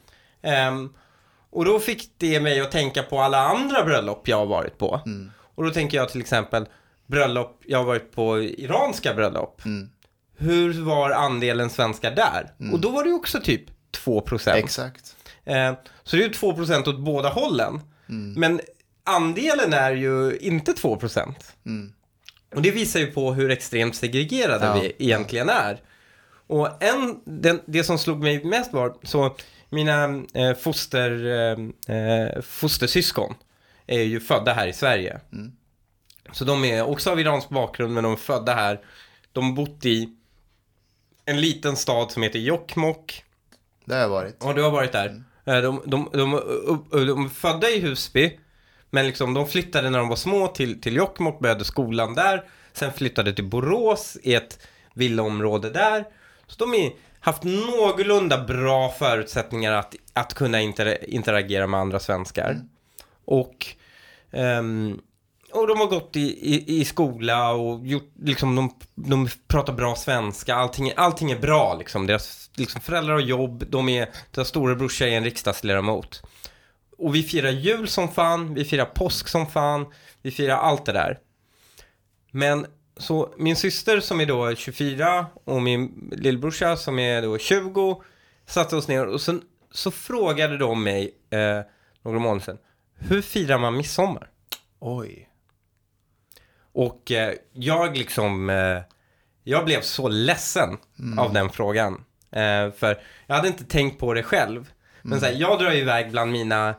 Och då fick det mig att tänka på alla andra bröllop jag har varit på. Mm. Och då tänker jag till exempel bröllop, jag har varit på iranska bröllop. Mm. Hur var andelen svenskar där? Och då var det också typ 2%. Exakt. Eh, så det är ju 2% åt båda hållen. Men andelen är ju inte 2%. Mm. Och det visar ju på hur extremt segregerade Ja, vi egentligen är. Och en, den, det som slog mig mest var, så mina eh, foster, eh, eh, fostersyskon är ju födda här i Sverige. Mm. Så de är också av iransk bakgrund, men de är födda här. De har bott i en liten stad som heter Jokkmokk. Det har jag varit. Ja, du har varit där. Eh, De, de, de, de, de är födda i Husby, men liksom de flyttade när de var små till, till Jokkmokk, började skolan där. Sen flyttade till Borås i ett villaområde där. Så de har haft någorlunda bra förutsättningar att, att kunna inter, interagera med andra svenskar. Och, ehm, och de har gått i, i, i skola och gjort, liksom, de, de pratar bra svenska. Allting, allting är bra liksom. Deras liksom, föräldrar har jobb, de är, deras storebrorsa är en riksdagsledamot. Och vi firar jul som fan, vi firar påsk som fan, vi firar allt det där. Men så min syster som är då 24 och min lillbrorsa som är då 20 satte oss ner och sen så frågade de mig eh, några månader sedan, hur firar man midsommar? Oj. Och eh, jag liksom, eh, jag blev så ledsen av den frågan. Eh, för jag hade inte tänkt på det själv. Men så här, jag drar iväg bland mina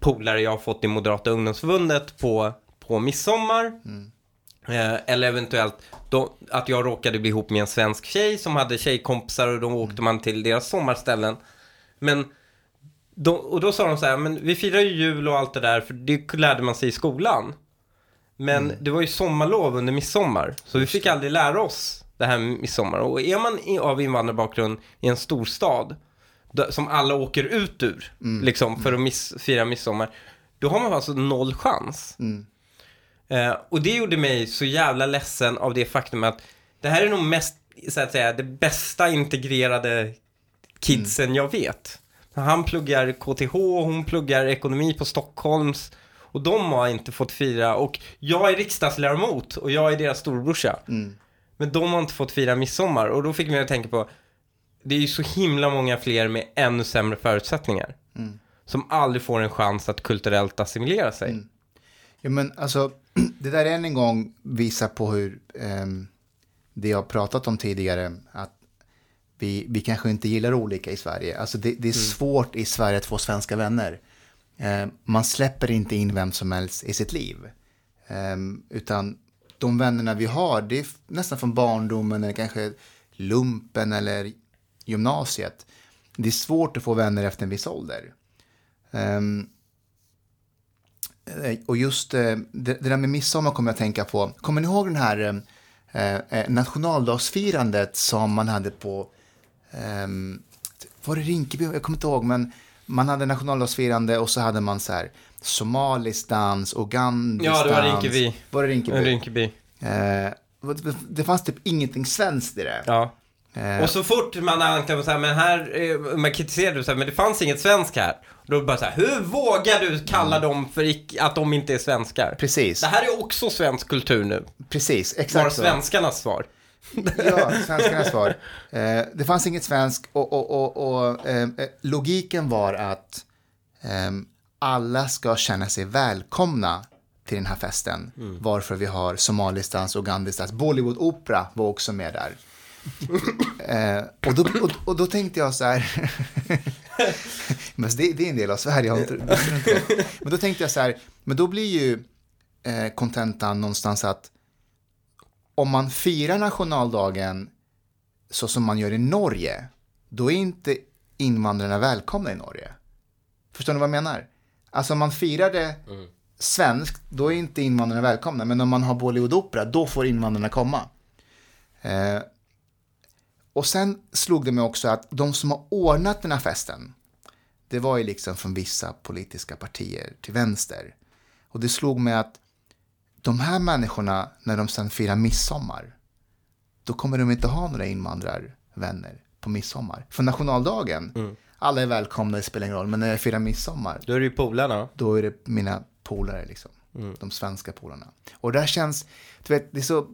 polare jag har fått i Moderata ungdomsförbundet på, på midsommar. Eh, eller eventuellt då, att jag råkade bli ihop med en svensk tjej som hade tjejkompisar och då åkte man till deras sommarställen. Men då, och då sa de så här, men vi firar ju jul och allt det där för det lärde man sig i skolan. Men det var ju sommarlov under midsommar, så vi fick aldrig lära oss det här med midsommar. Och är man av invandrarbakgrund i en storstad, som alla åker ut ur, liksom, för att miss, fira midsommar, då har man alltså noll chans. Mm. Eh, och det gjorde mig så jävla ledsen av det faktum att det här är nog mest, så att säga, det bästa integrerade kidsen jag vet. Han pluggar KTH, hon pluggar ekonomi på Stockholms och de har inte fått fira och jag är riksdagsledamot och jag är deras storbrorsa. Mm. Men de har inte fått fira midsommar och då fick mig att tänka på det är ju så himla många fler med ännu sämre förutsättningar. Mm. Som aldrig får en chans att kulturellt assimilera sig. Mm. Ja, men alltså, det där än en gång visar på hur ehm, det jag pratat om tidigare, att vi, vi kanske inte gillar olika i Sverige. Alltså det, det är svårt i Sverige att få svenska vänner. Eh, man släpper inte in vem som helst i sitt liv. Ehm, utan de vännerna vi har, det är nästan från barndomen eller kanske lumpen eller gymnasiet. Det är svårt att få vänner efter en viss ålder. Eh, Och just eh, det, det där med midsommar kommer jag att tänka på. Kommer ni ihåg den här eh, eh, nationaldagsfirandet som man hade på, ehm, var det Rinkeby? Jag kommer inte ihåg, men man hade nationaldagsfirande och så hade man så här somalisk dans, ugandisk Ja, det var dans. Rinkeby. Var det Rinkeby? Rinkeby. Eh, det- det fanns typ ingenting svenskt i det. Ja. Eh, Och så fort man anklagar så här, men här, eh, man kritiserade så här, men det fanns inget svensk här. Då bara så här, hur vågar du kalla dem för att de inte är svenskar? precis, Det här är också svensk kultur nu. precis, Var exakt så. svenskarnas svar. Ja, svenskarnas svar. Eh, det fanns inget svensk och, och, och, och eh, eh, logiken var att eh, alla ska känna sig välkomna till den här festen. Varför vi har somalisk dans, ugandisk dans, Bollywood-opera var också med där. Eh, och, då, och, och då tänkte jag så här, men det, det är en del av Sverige, inte, det. men då tänkte jag så här, men då blir ju eh, kontentan någonstans att om man firar nationaldagen så som man gör i Norge, då är inte invandrarna välkomna i Norge. Förstår ni vad jag menar? Alltså om man firade svenskt, då är inte invandrarna välkomna. Men om man har Bollywood-opera, då får invandrarna komma. Eh, och sen slog det mig också att de som har ordnat den här festen, det var ju liksom från vissa politiska partier till vänster. Och det slog mig att de här människorna, när de sen firar midsommar, då kommer de inte ha några invandrarvänner på midsommar. För nationaldagen, alla är välkomna, det spelar ingen roll, men när jag firar midsommar, Då är det ju polarna. då är det mina polare liksom. De svenska polarna. Och det här känns, du vet, det är så,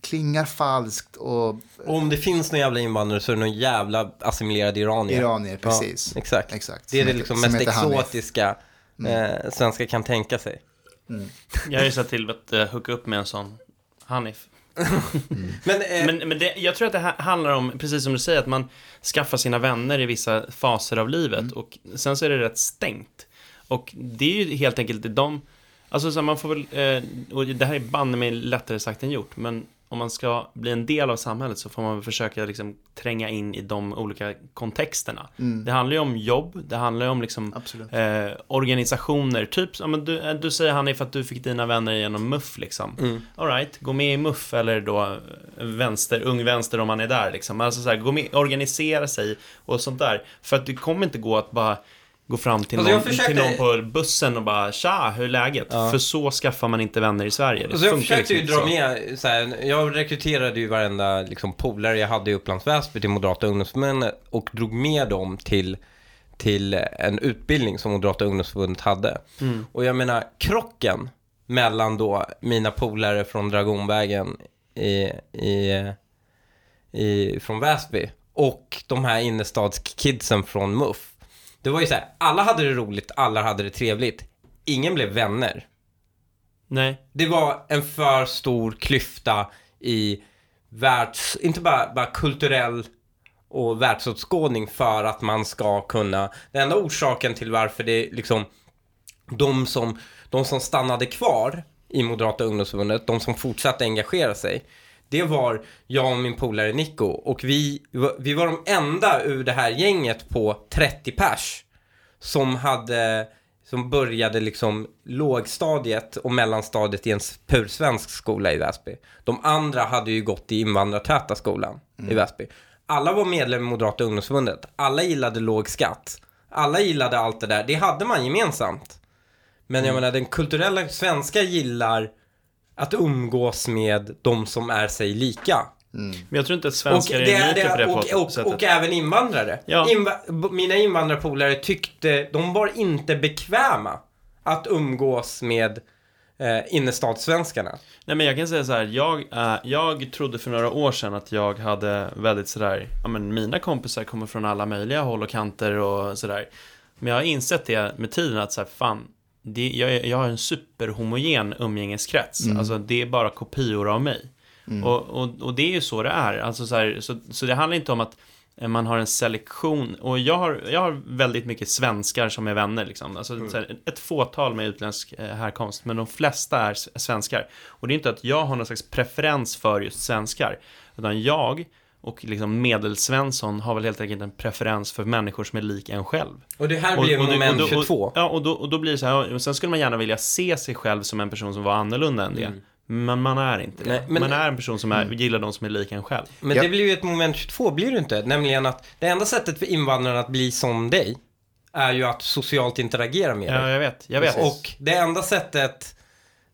klingar falskt och om det finns några jävla invandrare så är det någon jävla assimilerad iranier. iranier, precis. Ja, exakt. Exakt. Det är det liksom som mest exotiska eh, svenskar kan tänka sig. Jag har ju sett till att uh, hooka upp med en sån Hanif. Men, eh, Men, men det, jag tror att det här handlar om, precis som du säger, att man skaffar sina vänner i vissa faser av livet och sen så är det rätt stängt. Och det är ju helt enkelt de, alltså så här, man får väl, eh, och det här är banne mig lättare sagt än gjort, men om man ska bli en del av samhället så får man försöka liksom tränga in i de olika kontexterna. Det handlar ju om jobb, det handlar ju om liksom eh, organisationer, typ, ja, men du, eh, du säger Hanif att du fick dina vänner genom MUF liksom. Mm. All right, gå med i MUF eller då eh, vänster, ung vänster om man är där liksom. Alltså så här, gå med, organisera sig och sånt där. För att det kommer inte gå att bara gå fram till, Alltså, jag någon, försökte- till någon på bussen och bara tja, hur är läget? Ja. För så skaffar man inte vänner i Sverige. Det Alltså jag försökte ju liksom dra inte så. med, så här, jag rekryterade ju varenda liksom, polare jag hade i Upplands Väsby till Moderata ungdomsförbundet och drog med dem till, till en utbildning som Moderata ungdomsförbundet hade. Mm. Och jag menar, krocken mellan då mina polare från Dragonvägen i, i, i, från Väsby och de här innerstadskidsen från MUF. Det var ju så här, alla hade det roligt, alla hade det trevligt. Ingen blev vänner. Nej, Det var en för stor klyfta i världs, inte bara, bara kulturell och världsåskådning för att man ska kunna, den enda orsaken till varför det är liksom de som, de som stannade kvar i Moderata ungdomsförbundet, de som fortsatte engagera sig, det var jag och min polare Nico och vi, vi var de enda ur det här gänget på 30 pers som hade som började liksom lågstadiet och mellanstadiet i en pursvensk skola i Väsby. De andra hade ju gått i invandrartäta skolan i Väsby. Alla var medlem i Moderata ungdomsförbundet. Alla gillade låg skatt. Alla gillade allt det där. Det hade man gemensamt. Men jag menar, den kulturella svenska gillar att umgås med de som är sig lika. men jag tror inte att Och, svenskar det, är det, unika på det och, och, sättet. och även invandrare. Ja. Inva mina invandrarpolare tyckte, de var inte bekväma att umgås med eh, innerstadssvenskarna. Nej men jag kan säga så här, jag, eh, jag trodde för några år sedan att jag hade väldigt sådär, ja men mina kompisar kommer från alla möjliga håll och kanter och sådär. Men jag har insett det med tiden att så här, fan, det, jag, är- jag har en superhomogen umgängeskrets. Alltså det är bara kopior av mig. Och, och, och det är ju så det är. Alltså så, här, så, så det handlar inte om att eh, man har en selektion. Och jag har, jag har väldigt mycket svenskar som är vänner. Liksom. Alltså, så här, ett fåtal med utländsk eh, härkomst, men de flesta är svenskar. Och det är inte att jag har någon slags preferens för just svenskar. Utan jag och liksom medelsvensson har väl helt enkelt en preferens för människor som är lik en själv. Och det här blir och moment och då- 22. Och, ja, och då, och då blir det så här, och sen skulle man gärna vilja se sig själv som en person som var annorlunda än det. Men man är inte det. Nej, men- man är en person som är, gillar de som är lika en själv. Men Ja. det blir ju ett moment 22, blir det inte? Nämligen att det enda sättet för invandrarna att bli som dig är ju att socialt interagera med Ja, dig. jag vet. Jag vet. Och det enda sättet,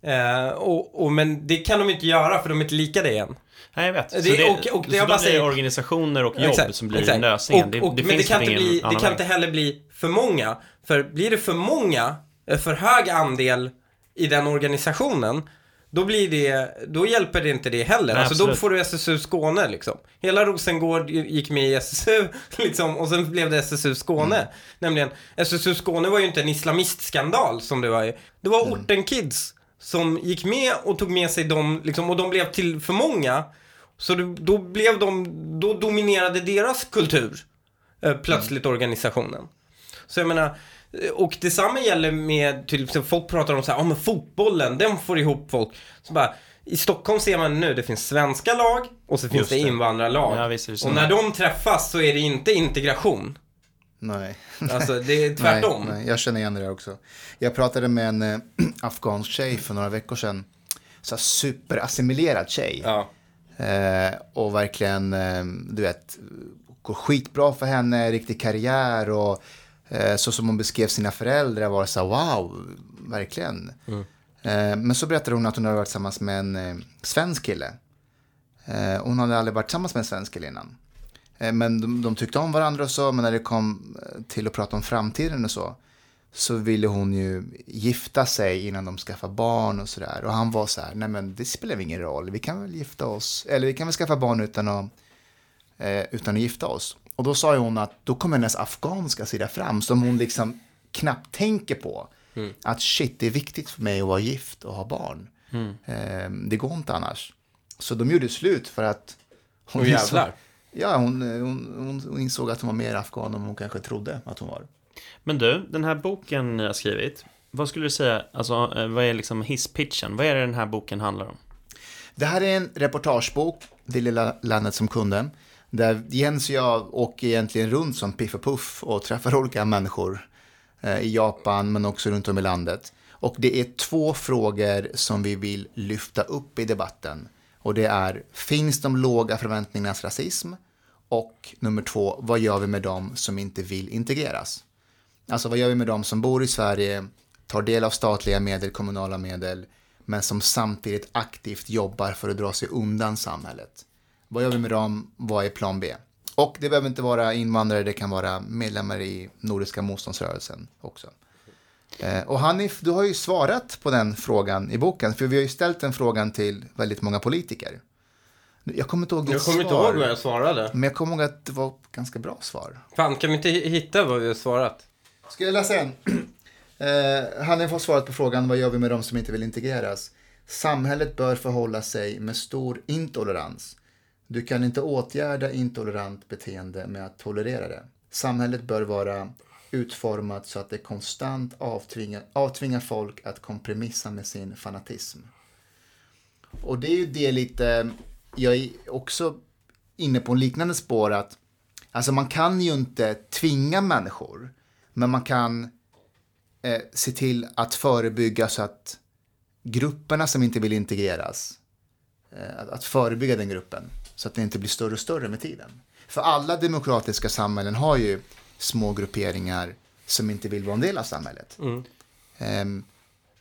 eh, och, och, men det kan de inte göra för de är inte lika dig än. Nej, jag vet. Det- så det, och- och det så bara det säger- organisationer och jobb Exakt, som blir exakt. lösningen. Det, det men det kan, inte bli, det kan inte heller bli för många. För blir det för många, eh, för hög andel i den organisationen, då blir det, då hjälper det inte det heller. Nej, alltså då får du SSU Skåne liksom. Hela Rosengård gick med i SSU liksom, och sen blev det SSU Skåne. Mm. Nämligen, SSU Skåne var ju inte en islamistskandal som det var i. Det var Mm. orten kids som gick med och tog med sig dem, liksom, och de blev till för många. Så då, blev de, då dominerade deras kultur eh, plötsligt organisationen. Så jag menar, eh, och detsamma gäller med, till exempel folk pratar om så här, ja men fotbollen, den får ihop folk. Så bara, i Stockholm ser man nu, det finns svenska lag och så finns Just det det. invandrarlag. Ja, visst och när de träffas så är det inte integration. Nej. Alltså det är tvärtom. Nej, nej, jag känner igen det där också. Jag pratade med en eh, afghansk tjej för några veckor sedan. Så superassimilerad tjej. Ja. Eh, och verkligen, eh, du vet, går skitbra för henne, riktig karriär och eh, så som hon beskrev sina föräldrar var det så här, wow, verkligen. Eh, men så berättade hon att hon hade varit tillsammans med en eh, svensk kille. Hon hade aldrig varit tillsammans med en svensk kille innan. Eh, men de, de tyckte om varandra och så, men när det kom eh, till att prata om framtiden och så, så ville hon ju gifta sig innan de skaffade barn och sådär. Och han var så här, nej men det spelar ingen roll, vi kan väl gifta oss, eller vi kan väl skaffa barn utan att, eh, utan att gifta oss. Och då sa ju hon att då kommer hennes afghanska sida fram, som hon liksom knappt tänker på. Att shit, det är viktigt för mig att vara gift och ha barn. Eh, det går inte annars. Så de gjorde slut för att hon Och jävlar. Ja, hon, hon, hon, hon insåg att hon var mer afghan än hon kanske trodde att hon var. Men du, den här boken ni har skrivit. Vad skulle du säga, alltså eh, vad är liksom hisspitchen? Vad är det den här boken handlar om? Det här är en reportagebok, Det lilla landet som kunde. Där Jens och jag åker egentligen runt som Piff och Puff och träffar olika människor eh, i Japan men också runt om i landet. Och det är två frågor som vi vill lyfta upp i debatten. Och det är, finns de låga förväntningarnas rasism? Och nummer två, vad gör vi med dem som inte vill integreras? Alltså vad gör vi med dem som bor i Sverige, tar del av statliga medel, kommunala medel, men som samtidigt aktivt jobbar för att dra sig undan samhället? Vad gör vi med dem? Vad är plan B? Och det behöver inte vara invandrare, det kan vara medlemmar i Nordiska motståndsrörelsen också. Eh, och Hanif, du har ju svarat på den frågan i boken, för vi har ju ställt den frågan till väldigt många politiker. Jag kommer inte ihåg ditt Jag kommer inte ihåg vad jag svarade. men jag kommer ihåg att det var ett ganska bra svar. Fan, kan vi inte hitta vad vi har svarat? Ska jag läsa en? Eh, Hanif har svarat på frågan vad gör vi med de som inte vill integreras? Samhället bör förhålla sig med stor intolerans. Du kan inte åtgärda intolerant beteende med att tolerera det. Samhället bör vara utformat så att det konstant avtvingar, avtvingar folk att kompromissa med sin fanatism. Och det är ju det lite, jag är också inne på en liknande spår att alltså man kan ju inte tvinga människor, men man kan eh, se till att förebygga så att grupperna som inte vill integreras, eh, att, att förebygga den gruppen så att det inte blir större och större med tiden. För alla demokratiska samhällen har ju små grupperingar som inte vill vara en del av samhället. Ehm,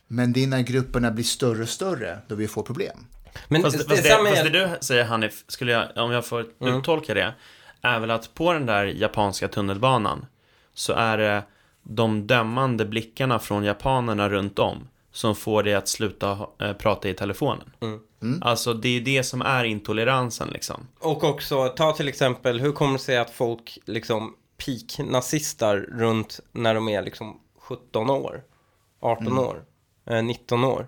men det är när grupperna blir större och större då vi får problem. Men Fast, det, fast, det, fast det du säger Hanif, skulle jag, om jag får uttolka det, är väl att på den där japanska tunnelbanan så är det de dömande blickarna från japanerna runt om som får dig att sluta eh, prata i telefonen. Alltså det är det som är intoleransen liksom. Och också, ta till exempel, hur kommer det sig att folk liksom peak-nazistar runt när de är liksom 17 år, 18 år, eh, 19 år?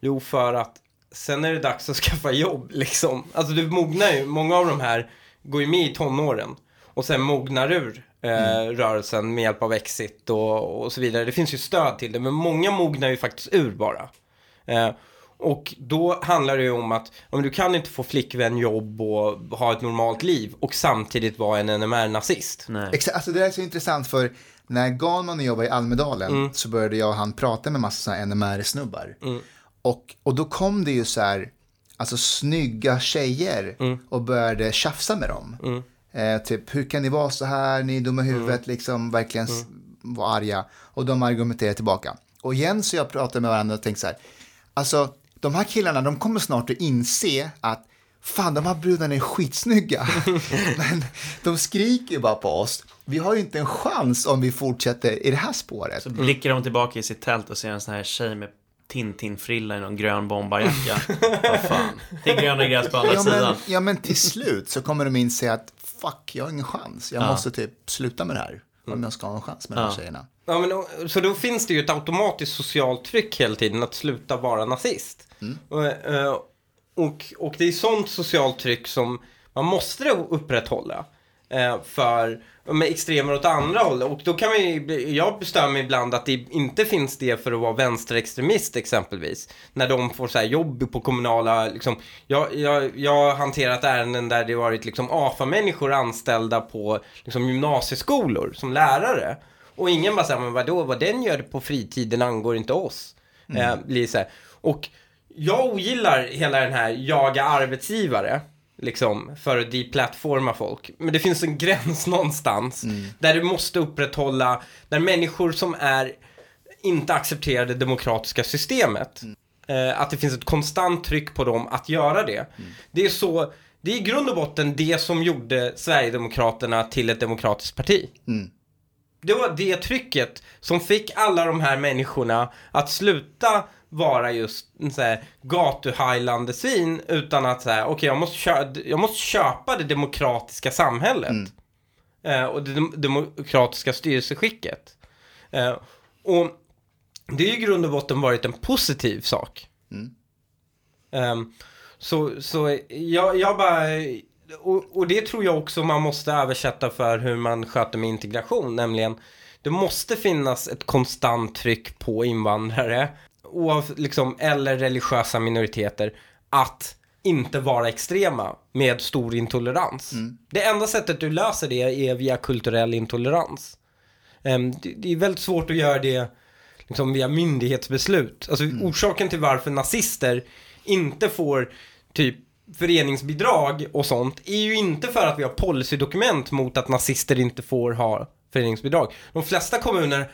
Jo, för att sen är det dags att skaffa jobb liksom. Alltså du mognar ju, många av de här går ju med i tonåren och sen mognar ur eh, rörelsen med hjälp av exit och, och så vidare. Det finns ju stöd till det, men många mognar ju faktiskt ur bara. Eh, och då handlar det ju om att om du kan inte få flickvän, jobb och ha ett normalt liv och samtidigt vara en NMR-nazist. Exakt, alltså det där är så intressant för när Galman och jag var i Almedalen så började jag och han prata med massa NMR-snubbar. Och, och då kom det ju så här, alltså snygga tjejer och började tjafsa med dem. Eh, typ, hur kan ni vara så här, ni är dumma i huvudet, liksom verkligen s- var arga. Och de argumenterade tillbaka. Och Jens och jag pratade med varandra och tänkte så här, alltså de här killarna, de kommer snart att inse att Fan, de här brudarna är skitsnygga. Men de skriker ju bara på oss. Vi har ju inte en chans om vi fortsätter i det här spåret. Så blickar de tillbaka i sitt tält och ser en sån här tjej med Tintin-frilla i någon grön bombarjacka. Vad fan. Det är gröna gräs på andra Ja men, sidan. ja, men till slut så kommer de inse att fuck, jag har ingen chans. Jag Ja. måste typ sluta med det här. Om jag ska ha en chans med de här Ja. tjejerna. Ja, men, då- så då finns det ju ett automatiskt socialt tryck hela tiden att sluta vara nazist. Och, eh, och, och det är sånt socialt tryck som man måste upprätthålla. Eh, för med extremer åt andra håll. Och då kan man ju, jag bestör mig ibland att det inte finns det för att vara vänsterextremist exempelvis. När de får så här jobb på kommunala, liksom, jag, jag, jag har hanterat ärenden där det varit liksom AFA-människor anställda på liksom, gymnasieskolor som lärare. Och ingen bara säger, men vadå, vad den gör på fritiden angår inte oss. Eh, blir så här. Och jag ogillar hela den här jaga arbetsgivare. Liksom, för att deplattforma folk. Men det finns en gräns någonstans. Där du måste upprätthålla, där människor som är inte accepterar det demokratiska systemet. Eh, att det finns ett konstant tryck på dem att göra det. Det är så, det är i grund och botten det som gjorde Sverigedemokraterna till ett demokratiskt parti. Det var det trycket som fick alla de här människorna att sluta vara just en så här gatu-highlandesvin utan att säga okej jag, måste kö- jag måste köpa det demokratiska samhället. Eh, och det dem- demokratiska styrelseskicket. Eh, och det är i grund och botten varit en positiv sak. Ehm, så så jag, jag bara... Och, och det tror jag också man måste översätta för hur man sköter med integration, nämligen det måste finnas ett konstant tryck på invandrare, oav, liksom, eller religiösa minoriteter, att inte vara extrema med stor intolerans. Det enda sättet du löser det är via kulturell intolerans. Ehm, det, är väldigt svårt att göra det liksom via myndighetsbeslut. Alltså orsaken till varför nazister inte får typ föreningsbidrag och sånt är ju inte för att vi har policydokument mot att nazister inte får ha föreningsbidrag. De flesta kommuner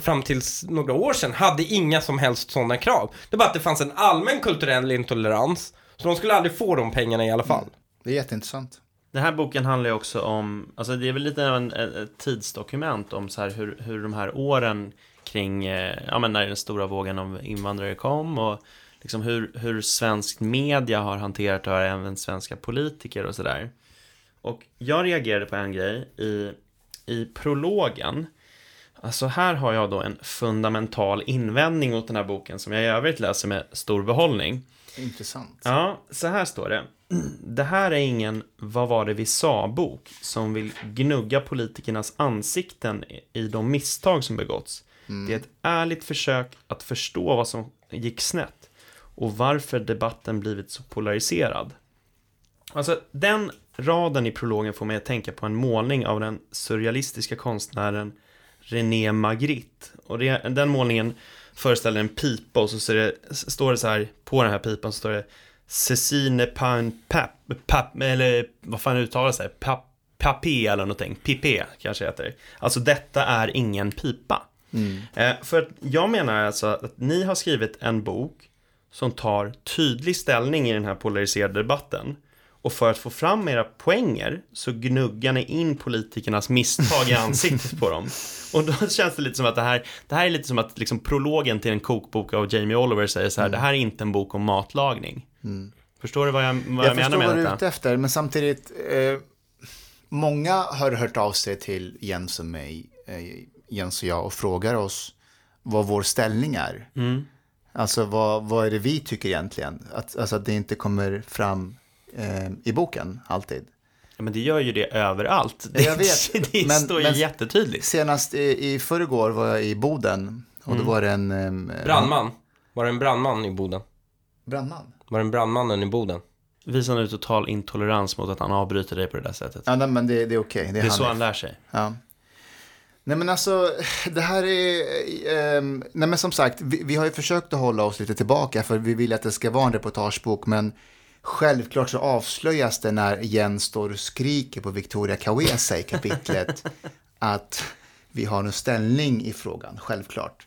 fram tills några år sedan hade inga som helst sådana krav. Det bara att det fanns en allmän kulturell intolerans. Så de skulle aldrig få de pengarna i alla fall. Det är jätteintressant. Den här boken handlar ju också om, alltså det är väl lite av en, ett tidsdokument om så här hur, hur de här åren kring, eh, ja men när den stora vågen av invandrare kom och liksom hur, hur svensk media har hanterat det och även svenska politiker och sådär. Och jag reagerade på en grej i, i prologen. Alltså här har jag då en fundamental invändning mot den här boken som jag i övrigt läser med stor behållning. Intressant. Ja, så här står det. Det här är ingen Vad var det vi sa-bok som vill gnugga politikernas ansikten i de misstag som begåtts. Det är ett ärligt försök att förstå vad som gick snett och varför debatten blivit så polariserad. Alltså, den raden i prologen får mig att tänka på en målning av den surrealistiska konstnären René Magritte. Och det, den målningen föreställer en pipa och så ser det, står det så här, på den här pipan så står det Cecine Pan Pap, pap eller vad fan uttalas det? Pap, papé eller någonting. Pipé kanske heter det. Alltså detta är ingen pipa. Eh, för att jag menar alltså att ni har skrivit en bok som tar tydlig ställning i den här polariserade debatten. Och för att få fram era poänger så gnuggar ni in politikernas misstag i ansiktet på dem. Och då känns det lite som att det här, det här är lite som att liksom prologen till en kokbok av Jamie Oliver säger så här, det här är inte en bok om matlagning. Förstår du vad jag, vad jag, Jag, menar förstår med vad du är detta? ute efter, men samtidigt, eh, många har hört av sig till Jens och mig, eh, Jens och jag, och frågar oss vad vår ställning är. Mm. Alltså vad, vad är det vi tycker egentligen? Att, alltså att det inte kommer fram eh, i boken alltid. Ja, men det gör ju det överallt. Ja, jag vet, det men- står ju men- jättetydligt. Senast i, i förrgår var jag i Boden och Mm. då var det en... Eh, Brandman. Var det en brandman i Boden? Brandman? Var det en brandmannen i Boden? Visar nu total intolerans mot att han avbryter dig på det där sättet. Ja, nej, men det, det är okej. Det är så Hanif. han lär sig. Ja. Nej men alltså, det här är, ehm, nej men som sagt, vi, vi har ju försökt att hålla oss lite tillbaka för vi vill att det ska vara en reportagebok, men självklart så avslöjas det när Jens står och skriker på Victoria Kawesa i kapitlet att vi har en ställning i frågan, självklart.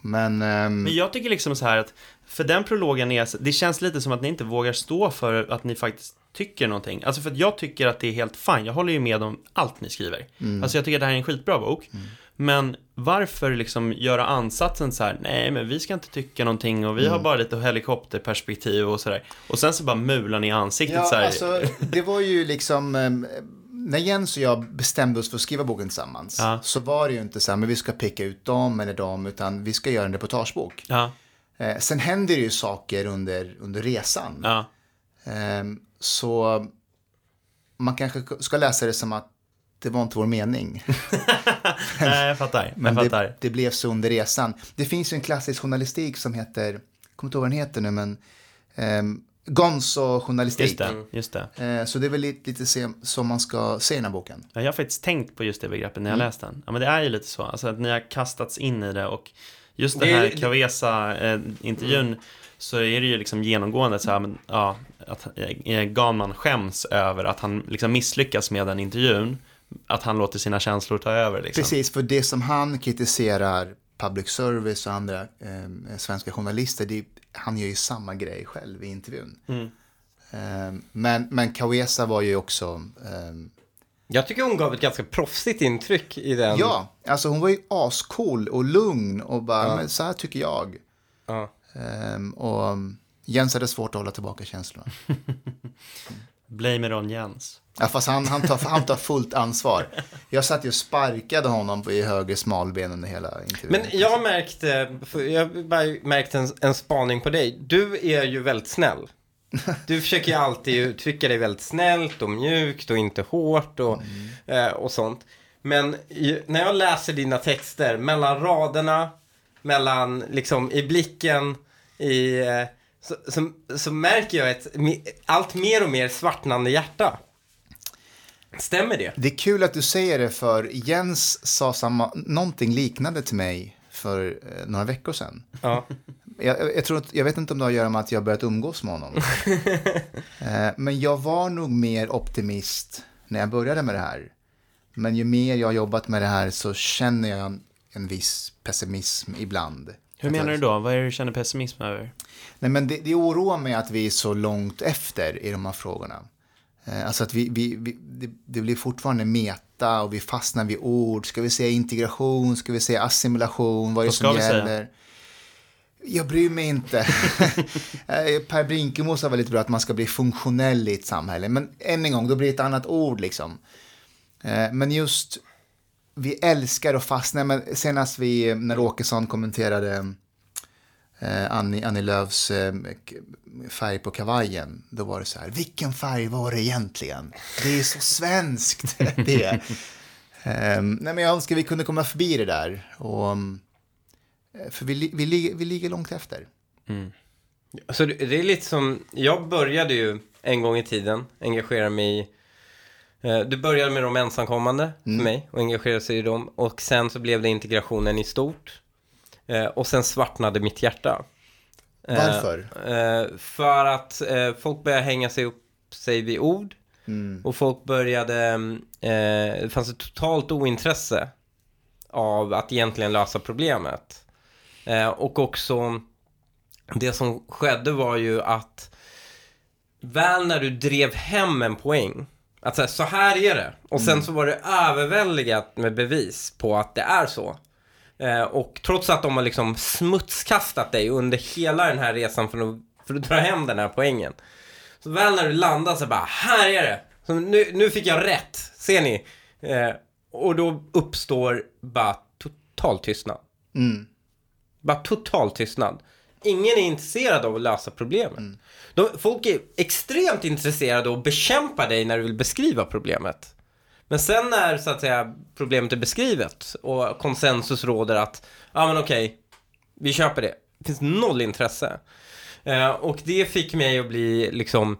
Men, ehm, Men jag tycker liksom så här att för den prologen är, det känns lite som att ni inte vågar stå för att ni faktiskt tycker någonting. Alltså för att jag tycker att det är helt fine. Jag håller ju med om allt ni skriver. Alltså jag tycker att det här är en skitbra bok. Men varför liksom göra ansatsen så här, nej men vi ska inte tycka någonting och vi har bara lite helikopterperspektiv och sådär. Och sen så bara mular ni i ansiktet Ja, så här. alltså, det var ju liksom, ehm, när Jens och jag bestämde oss för att skriva boken tillsammans, Ja. så var det ju inte så här, men vi ska peka ut dem eller dem, utan vi ska göra en reportagebok. Ja, Eh, sen händer det ju saker under, under resan. ja, Ehm, så man kanske ska läsa det som att det var inte vår mening. Nej, jag fattar. Men jag fattar. det, det blev så under resan. Det finns ju en klassisk journalistik som heter, jag kommer inte ihåg vad den heter nu, men um, Gonzo-journalistik. Just det, just det. Eh, så det är väl lite, lite se, som man ska se i den här boken. Ja, jag har faktiskt tänkt på just det begreppet när jag Mm. läst den. Ja, men det är ju lite så. Alltså att ni har kastats in i det och just Det den är- här Cavesa-intervjun så är det ju liksom genomgående så här, men, ja, att eh, Ganman skäms över att han liksom misslyckas med den intervjun. Att han låter sina känslor ta över liksom. Precis, för det som han kritiserar public service och andra eh, svenska journalister, det, han gör ju samma grej själv i intervjun. Mm. Eh, men, men Cavesa var ju också, eh, Jag tycker hon gav ett ganska proffsigt intryck i den. ja, alltså hon var ju ascool och lugn och bara, Ja. men så här tycker jag. Ja. Eh, och Jens hade svårt att hålla tillbaka känslorna. Blame it on Jens. Ja, fast han, han, tar, han tar fullt ansvar. Jag satt ju och sparkade honom i höger smalben under hela intervjun. Men jag märkte, för jag har bara märkt en, en spaning på dig. Du är ju väldigt snäll. Du försöker ju alltid uttrycka dig väldigt snällt och mjukt och inte hårt och, eh, och sånt. Men när jag läser dina texter, mellan raderna, mellan liksom i blicken, i, eh, så, så, så märker jag ett allt mer och mer svartnande hjärta. Stämmer det? Det är kul att du säger det, för Jens sa samma, någonting liknande till mig för eh, några veckor sedan. Ja. Jag, jag, tror att, jag vet inte om det har att göra med att jag har börjat umgås med honom. eh, men jag var nog mer optimist när jag började med det här. Men ju mer jag har jobbat med det här så känner jag en, en viss pessimism ibland. Hur menar du då? Vad är det du känner pessimism över? Nej, men det, det oroar mig att vi är så långt efter i de här frågorna. Eh, alltså att vi, vi, vi, det, blir fortfarande meta och vi fastnar vid ord. Ska vi säga integration? Ska vi säga assimilation? Vad är det som vi säga? gäller? Jag bryr mig inte. Eh, per Brinkemo sa väldigt bra att man ska bli funktionell i ett samhälle. Men än en gång, då blir det ett annat ord liksom. Eh, Men just, vi älskar att fastna. Men senast vi, när Åkesson kommenterade eh, Annie, Annie Lööfs eh, färg på kavajen, då var det så här, vilken färg var det egentligen? Det är så svenskt det. eh, nej, men jag önskar vi kunde komma förbi det där. Och, eh, för vi, vi, vi, vi ligger långt efter. Mm. Så det det är lite som, jag började ju en gång i tiden engagera mig i, du började med de ensamkommande för mig och engagerade sig i dem och sen så blev det integrationen i stort eh, och sen svartnade mitt hjärta. Eh, Varför? Eh, för att eh, folk började hänga sig upp sig vid ord Mm. och folk började, eh, det fanns ett totalt ointresse av att egentligen lösa problemet. Eh, och också, det som skedde var ju att väl när du drev hem en poäng, att säga, så här är det. Och sen så var det överväldigat med bevis på att det är så. Eh, och trots att de har liksom smutskastat dig under hela den här resan för att, för att dra hem den här poängen. Så väl när du landar så bara, här är det! Så nu, nu fick jag rätt, ser ni? Eh, och då uppstår bara total tystnad. Mm. Bara total tystnad. Ingen är intresserad av att lösa problemet. De, folk är extremt intresserade av att bekämpa dig när du vill beskriva problemet. Men sen när så att säga problemet är beskrivet och konsensus råder att, ja men okej, vi köper det. Det finns noll intresse. Eh, och det fick mig att bli liksom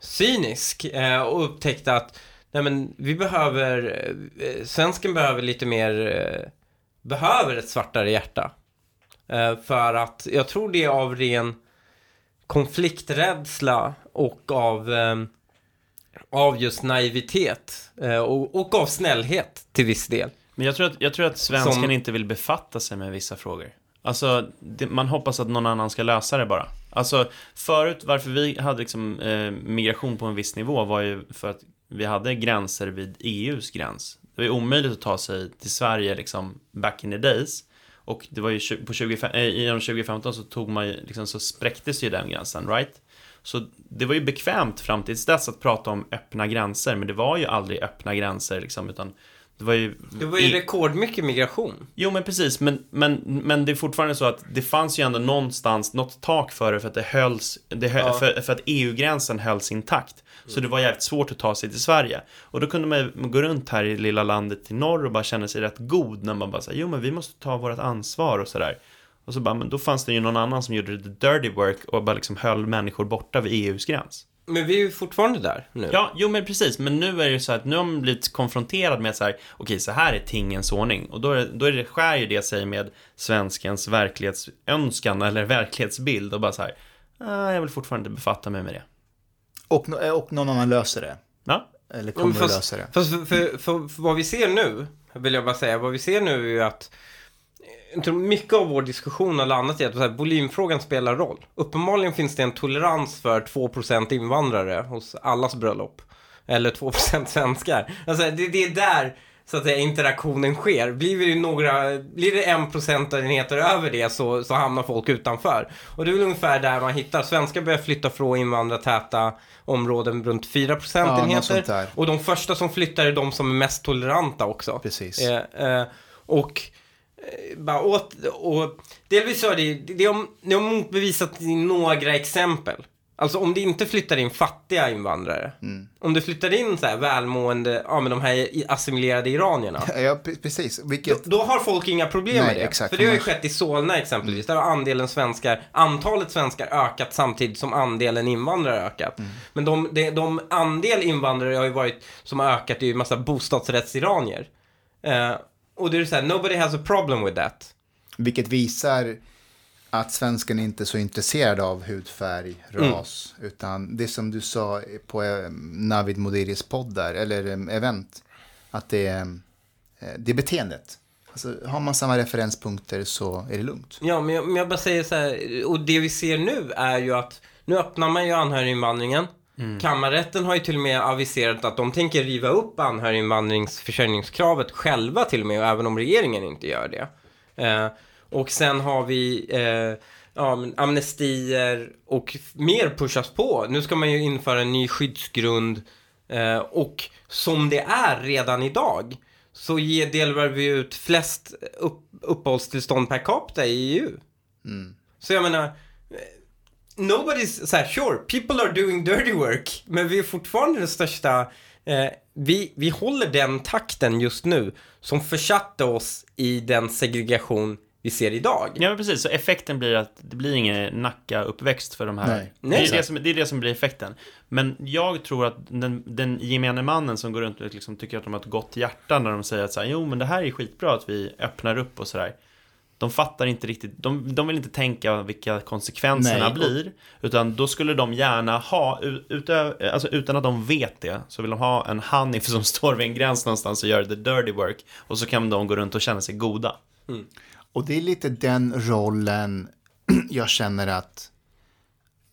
cynisk eh, och upptäckte att nej men vi behöver, eh, svensken behöver lite mer, eh, behöver ett svartare hjärta. Eh, för att jag tror det är av ren konflikträdsla och av, eh, av just naivitet eh, och, och av snällhet till viss del. Men jag tror att, jag tror att svensken Som- inte vill befatta sig med vissa frågor. Alltså, det, man hoppas att någon annan ska lösa det bara. Alltså, förut, varför vi hade liksom eh, migration på en viss nivå var ju för att vi hade gränser vid EUs gräns. Det var ju omöjligt att ta sig till Sverige liksom back in the days. Och det var ju på 25, eh, genom 2015 så tog man ju, liksom, så spräcktes ju den gränsen, right? Så det var ju bekvämt fram tills dess att prata om öppna gränser, men det var ju aldrig öppna gränser liksom, utan Det var ju... Det var ju i- rekordmycket migration. Jo, men precis. Men, men, men det är fortfarande så att det fanns ju ändå någonstans något tak för det för att det hölls, det hö, Ja. för, för att EU-gränsen hölls intakt. Så det var jävligt svårt att ta sig till Sverige. Och då kunde man gå runt här i lilla landet i norr och bara känna sig rätt god när man bara säger jo men vi måste ta vårt ansvar och sådär. Och så bara, men då fanns det ju någon annan som gjorde the dirty work och bara liksom höll människor borta vid EUs gräns. Men vi är ju fortfarande där nu. Ja, jo men precis. Men nu är det ju så att nu har man blivit konfronterad med så här, okej, så här är tingens ordning. Och då, är, då är det, skär ju det sig med svenskens verklighetsönskan eller verklighetsbild och bara så här, ah, jag vill fortfarande inte befatta mig med det. Och, no- och någon annan löser det. Ja, Eller kommer men att lösa det. Fast för, för, för, för vad vi ser nu, vill jag bara säga, vad vi ser nu är ju att tror mycket av vår diskussion har landat i att så här, volymfrågan spelar roll. Uppenbarligen finns det en tolerans för 2% invandrare hos allas bröllop. Eller 2% svenskar. Alltså det, det är där så att säga, interaktionen sker. Blir det några, blir det en procentenheter över det så, så hamnar folk utanför. Och det är väl ungefär där man hittar. Svenskar börjar flytta från invandrartäta områden runt 4 Ja, något procentenheter. där. Och de första som flyttar är de som är mest toleranta också. Precis. Eh, eh, och eh, bara åt, och delvis så är det, det, om, det har motbevisat i några exempel. Alltså om det inte flyttar in fattiga invandrare. Mm. Om det flyttar in så här välmående, ja men de här assimilerade iranierna. Ja, pre- precis. Då, Vilket... då har folk inga problem Nej, med det. exakt. För det har ju skett i Solna exempelvis. Där har andelen svenskar, antalet svenskar ökat samtidigt som andelen invandrare ökat. Mm. Men de, de, de andel invandrare har ju varit, som har ökat, är ju massa bostadsrättsiranier. Eh, och det är så här, nobody has a problem with that. Vilket visar att svensken inte är så intresserad av hudfärg, ras. Utan det som du sa på eh, Navid Modiris podd där, eller eh, event. Att det är, eh, det är beteendet. Alltså, har man samma referenspunkter så är det lugnt. Ja, men jag, men jag bara säger så här, och det vi ser nu är ju att nu öppnar man ju anhöriginvandringen. Kammarrätten har ju till och med aviserat att de tänker riva upp anhöriginvandringsförsörjningskravet själva till och med, även om regeringen inte gör det. Eh, och sen har vi eh, ja, amnestier och mer pushas på. Nu ska man ju införa en ny skyddsgrund eh, och som det är redan idag så delar vi ut flest upp, uppehållstillstånd per capita i EU. Så jag menar, eh, nobody's, så här, sure, people are doing dirty work, men vi är fortfarande den största, eh, vi, vi håller den takten just nu som försatte oss i den segregation vi ser idag. Ja, men precis. Så effekten blir att det blir ingen Nacka-uppväxt för de här. Nej. det, är det, som, det är det som blir effekten. Men jag tror att den, den gemene mannen som går runt och liksom tycker att de har ett gott hjärta när de säger att så här, jo men det här är skitbra att vi öppnar upp och sådär. De fattar inte riktigt, de, de vill inte tänka vilka konsekvenserna Nej. blir. Utan då skulle de gärna ha, u- utö, alltså utan att de vet det, så vill de ha en Hanif som står vid en gräns någonstans och gör the dirty work. Och så kan de gå runt och känna sig goda. Och det är lite den rollen jag känner att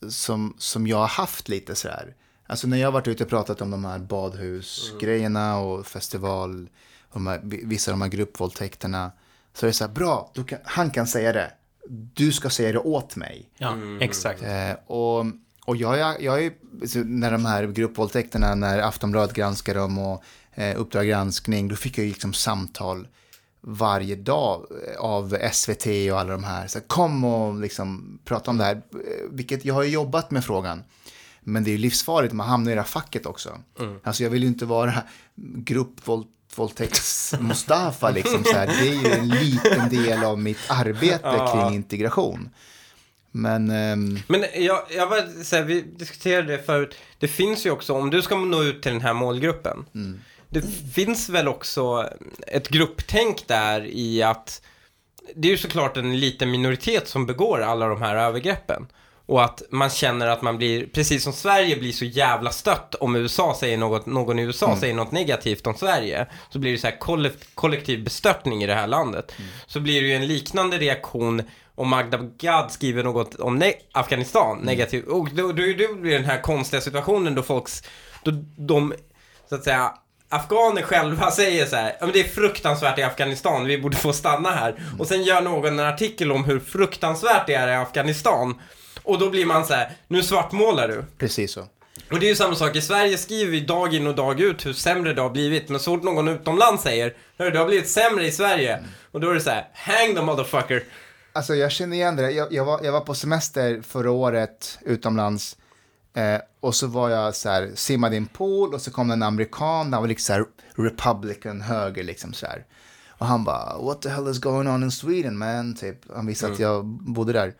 som, som jag har haft lite sådär. Alltså när jag har varit ute och pratat om de här badhusgrejerna och festival, och de här, vissa av de här gruppvåldtäkterna. Så är det så här, bra, du kan, han kan säga det. Du ska säga det åt mig. Ja, exakt. Eh, och och jag, jag, jag är, så när de här gruppvåldtäkterna, när Aftonbladet granskar dem och eh, Uppdrag granskning, då fick jag ju liksom samtal varje dag eh, av SVT och alla de här. Så kom och liksom prata om det här. Eh, Vilket jag har jobbat med frågan. Men det är ju livsfarligt, man hamnar i det här facket också. Alltså jag vill ju inte vara gruppvåldtäkts-Mustafa liksom. Så här. Det är ju en liten del av mitt arbete kring integration. Men... ehm, Men jag, jag var, så här, vi diskuterade det förut. Det finns ju också, om du ska nå ut till den här målgruppen. Det finns väl också ett grupptänk där i att det är ju såklart en liten minoritet som begår alla de här övergreppen. Och att man känner att man blir, precis som Sverige blir så jävla stött om USA säger något, någon i USA säger något negativt om Sverige. Så blir det så här kollektiv, kollektiv bestörtning i det här landet. Så blir det ju en liknande reaktion om Magda Gad skriver något om ne- Afghanistan negativt. Och då, då, då blir det den här konstiga situationen då folks, då de, så att säga, afghaner själva säger så här, men det är fruktansvärt i Afghanistan, vi borde få stanna här. Och sen gör någon en artikel om hur fruktansvärt det är i Afghanistan. Och då blir man så här, nu svartmålar du. Precis så. Och det är ju samma sak, i Sverige skriver vi dag in och dag ut hur sämre det har blivit. Men så fort någon utomlands säger, hörru det har blivit sämre i Sverige. Och då är det så här, hang the motherfucker. Alltså jag känner igen det. Jag, jag, var, jag var på semester förra året utomlands. Eh, och så var jag så här, simmade i en pool och så kom en amerikan, han var liksom så här republican höger liksom så här. Och han bara, what the hell is going on in Sweden man? Typ. Han visste att jag bodde där.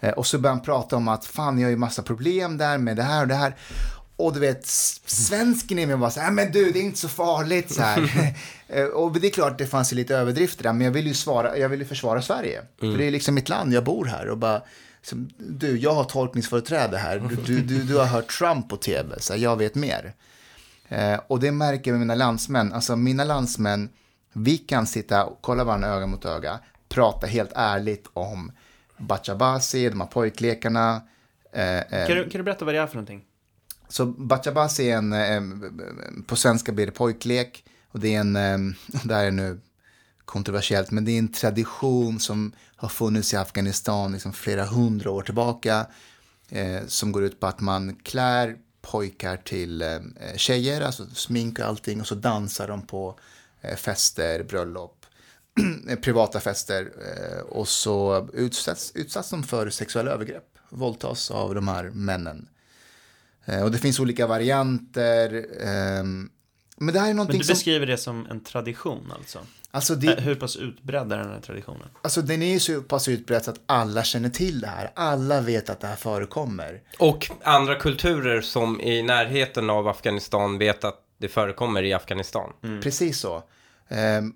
Eh, och så började han prata om att fan jag har ju massa problem där med det här och det här. Och du vet, svensken i mig var så här, men du, det är inte så farligt så här. Eh, och det är klart, det fanns ju lite överdrifter där, men jag vill ju, svara, jag vill ju försvara Sverige. För det är liksom mitt land, jag bor här. Och bara, du, jag har tolkningsföreträde här. Du, du, du, har hört Trump på tv, så jag vet mer. Eh, och det märker jag med mina landsmän. Alltså mina landsmän, vi kan sitta och kolla varandra öga mot öga, prata helt ärligt om Bachabasi, de här pojklekarna. Eh, eh, Kan du, kan du berätta vad det är för någonting? så Bachabasi är en, eh, på svenska blir det pojklek. Och det är en, eh, det här är nu kontroversiellt, men det är en tradition som har funnits i Afghanistan liksom flera hundra år tillbaka. Eh, som går ut på att man klär pojkar till eh, tjejer, alltså smink och allting. Och så dansar de på eh, fester, bröllop, privata fester. Eh, och så utsätts, utsätts de för sexuella övergrepp, våldtas av de här männen. Eh, och det finns olika varianter. ehm, men det här är Men någonting du som... beskriver det som en tradition alltså? Alltså, det, Hur pass utbredd är den här traditionen? alltså den är ju så pass utbredd så att alla känner till det här. Alla vet att det här förekommer. Och andra kulturer som i närheten av Afghanistan vet att det förekommer i Afghanistan. Precis så. Ehm,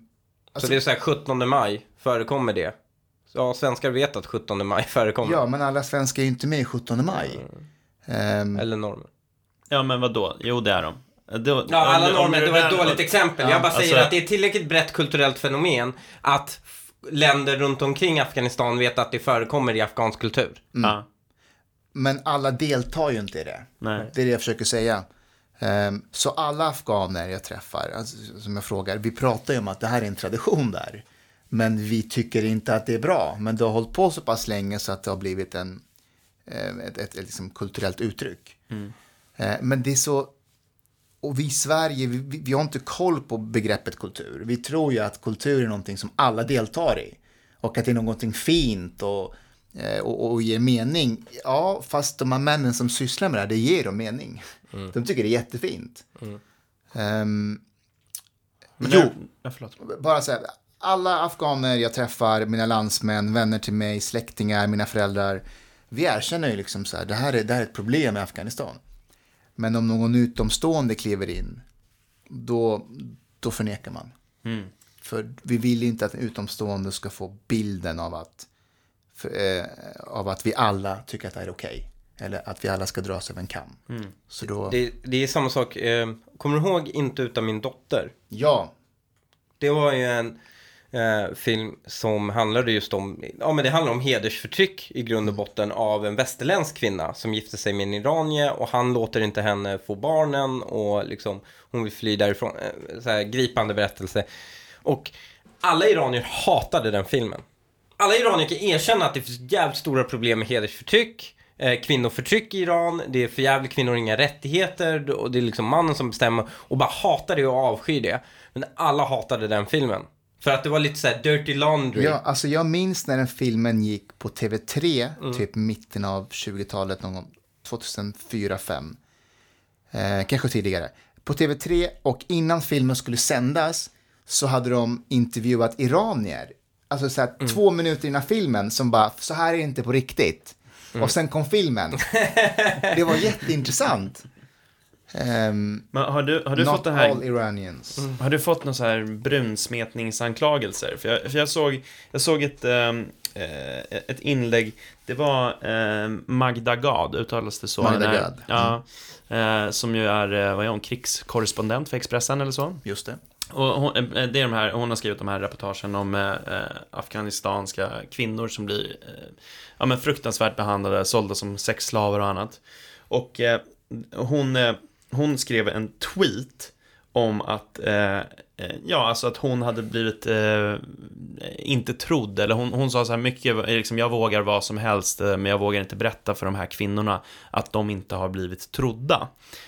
så det är så här 17 maj, förekommer det? Ja, svenskar vet att 17 maj förekommer. ja, men alla svenskar är ju inte med i 17 maj. Ehm, Eller normer. Ja, men vad då? Jo, det är de. Eh, Då, Ja, alla normer, det var ett dåligt exempel. Jag bara säger alltså- att det är ett tillräckligt brett kulturellt fenomen att länder runt omkring Afghanistan vet att det förekommer i afghansk kultur. Ja, men alla deltar ju inte i det. nej. Det är det jag försöker säga. Ehm, så alla afghaner jag träffar, alltså, som jag frågar, vi pratar ju om att det här är en tradition där. Men vi tycker inte att det är bra. Men det har hållit på så pass länge så att det har blivit en, eh, ett, ett, ett liksom kulturellt uttryck. Eh, Men det är så, och vi i Sverige, vi, vi- vi har inte koll på begreppet kultur. Vi tror ju att kultur är någonting som alla deltar i. Och att det är någonting fint och, eh, och, och ger mening. Ja, fast de här männen som sysslar med det här, det ger dem mening. De tycker det är jättefint. Ehm, Men jo, det- Ja, förlåt. bara så här, alla afghaner jag träffar, mina landsmän, vänner till mig, släktingar, mina föräldrar, vi erkänner ju liksom så här, det här är, det här är ett problem i Afghanistan. Men om någon utomstående kliver in, då, då förnekar man. Mm. För vi vill inte att en utomstående ska få bilden av att, för, eh, av att vi alla tycker att det är okej. Eller att vi alla ska dras över en kam. Så då, Det, det är samma sak, eh, kommer du ihåg Inte utan min dotter? ja, Det var ju en eh, film som handlade just om, ja men det handlar om hedersförtryck i grund och botten av en västerländsk kvinna som gifte sig med en iranier och han låter inte henne få barnen och liksom hon vill fly därifrån. Eh, så här gripande berättelse. Och alla iranier hatade den filmen. Alla iranier kan erkänna att det finns jävligt stora problem med hedersförtryck, eh, kvinnoförtryck i Iran, det är för jävligt kvinnor har inga rättigheter och det är liksom mannen som bestämmer och bara hatar det och avskyr det. Men alla hatade den filmen. För att det var lite så här dirty laundry. Ja, alltså jag minns när den filmen gick på TV3, typ mitten av 20-talet, någon gång 2004-2005. Eh, kanske tidigare. På TV3 och innan filmen skulle sändas så hade de intervjuat iranier. Alltså så här, två minuter innan filmen som bara, så här är det inte på riktigt. Och sen kom filmen. det var jätteintressant. Um, Men har du, har du not fått det här... all Iranians. Har du fått några så här brunsmetningsanklagelser? För jag, för jag såg, jag såg ett, eh, ett inlägg, det var eh, Magda Gad, uttalas det så? Magda Gad. Ja, eh, som ju är, eh, vad är hon, krigskorrespondent för Expressen eller så? Just det. Och hon, det är de här, hon har skrivit de här reportagen om eh, eh, afghanistanska kvinnor som blir eh, ja, men fruktansvärt behandlade, sålda som sexslavar och annat. Och eh, hon, eh, hon skrev en tweet om att, eh, eh, ja, alltså att hon hade blivit eh, inte trodd. Eller hon, hon sa så här mycket, liksom, jag vågar vad som helst, eh, men jag vågar inte berätta för de här kvinnorna att de inte har blivit trodda.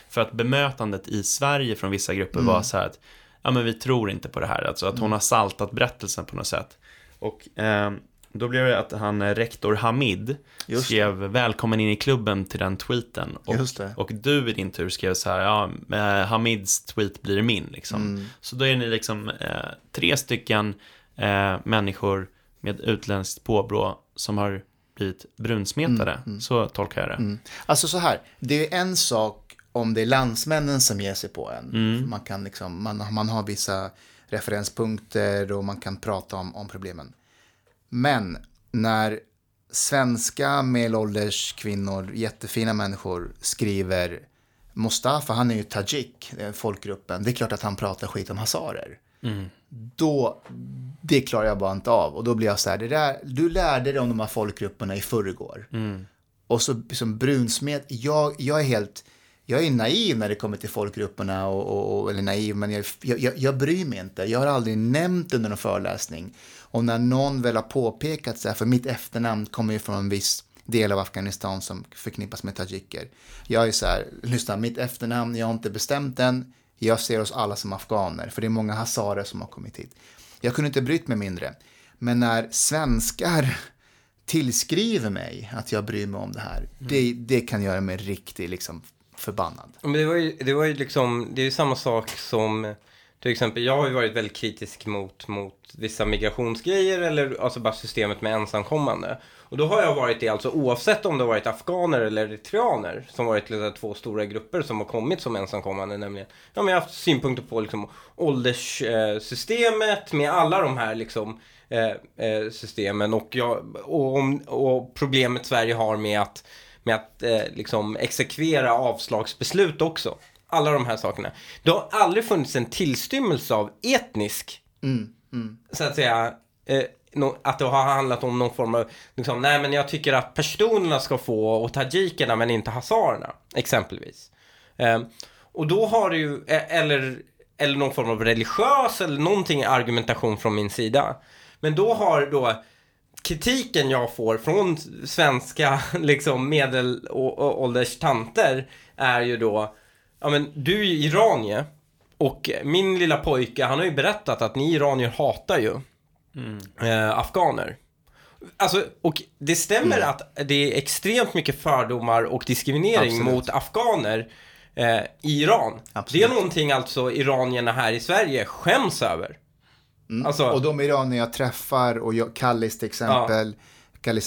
För att bemötandet i Sverige från vissa grupper var så här att, ja men vi tror inte på det här. Alltså att hon har saltat berättelsen på något sätt. Och eh, då blev det att han, eh, rektor Hamid, Just skrev välkommen in i klubben till den tweeten. Och, det. och du i din tur skrev så här, ja, eh, Hamids tweet blir min liksom. Mm. Så då är ni liksom eh, tre stycken eh, människor med utländskt påbrå som har blivit brunsmetade. Så tolkar jag det. Mm. Alltså så här, det är en sak om det är landsmännen som ger sig på en. Mm. Man, kan liksom, man, man har vissa referenspunkter och man kan prata om, om problemen. Men när svenska medelålders kvinnor, jättefina människor, skriver Mustafa, han är ju tajik, folkgruppen. Det är klart att han pratar skit om hazarer. Då, det klarar jag bara inte av. Och då blir jag så här, det där, du lärde dig om de här folkgrupperna i förrgår. Och så som brunsmet, jag, jag är helt, jag är naiv när det kommer till folkgrupperna, och, och, och, eller naiv, men jag, jag, jag, jag bryr mig inte. Jag har aldrig nämnt under någon föreläsning. Och när någon väl har påpekat så här, för mitt efternamn kommer ju från en viss del av Afghanistan som förknippas med tajiker. Jag är så här, lyssna, mitt efternamn, jag har inte bestämt än. Jag ser oss alla som afghaner, för det är många hazarer som har kommit hit. Jag kunde inte brytt mig mindre. Men när svenskar tillskriver mig att jag bryr mig om det här, det, det kan göra mig riktigt liksom förbannad. Men det var ju, det var ju liksom, det är ju samma sak som, till exempel, jag har ju varit väldigt kritisk mot, mot vissa migrationsgrejer eller alltså bara systemet med ensamkommande. Och då har jag varit det alltså oavsett om det har varit afghaner eller eritreaner som varit liksom två stora grupper som har kommit som ensamkommande nämligen. Ja men jag har haft synpunkter på liksom ålderssystemet med alla de här liksom eh, eh, systemen och, jag, och, om, och problemet Sverige har med att med att eh, liksom exekvera avslagsbeslut också. Alla de här sakerna. Det har aldrig funnits en tillstymmelse av etnisk, Mm, mm. så att säga, eh, no, att det har handlat om någon form av, liksom, nej men jag tycker att personerna ska få och tajikerna men inte hazarerna, exempelvis. Eh, och då har du ju, eh, eller, eller någon form av religiös eller någonting argumentation från min sida. Men då har då kritiken jag får från svenska liksom medelålders tanter är ju då, ja men du är ju iranier och min lilla pojke han har ju berättat att ni iranier hatar ju eh, afghaner. Alltså, och det stämmer att det är extremt mycket fördomar och diskriminering Absolut. mot afghaner eh, i Iran. Absolut. Det är någonting alltså iranierna här i Sverige skäms över. Alltså, Och de iranier jag träffar, och jag, Kallis till exempel, Kallis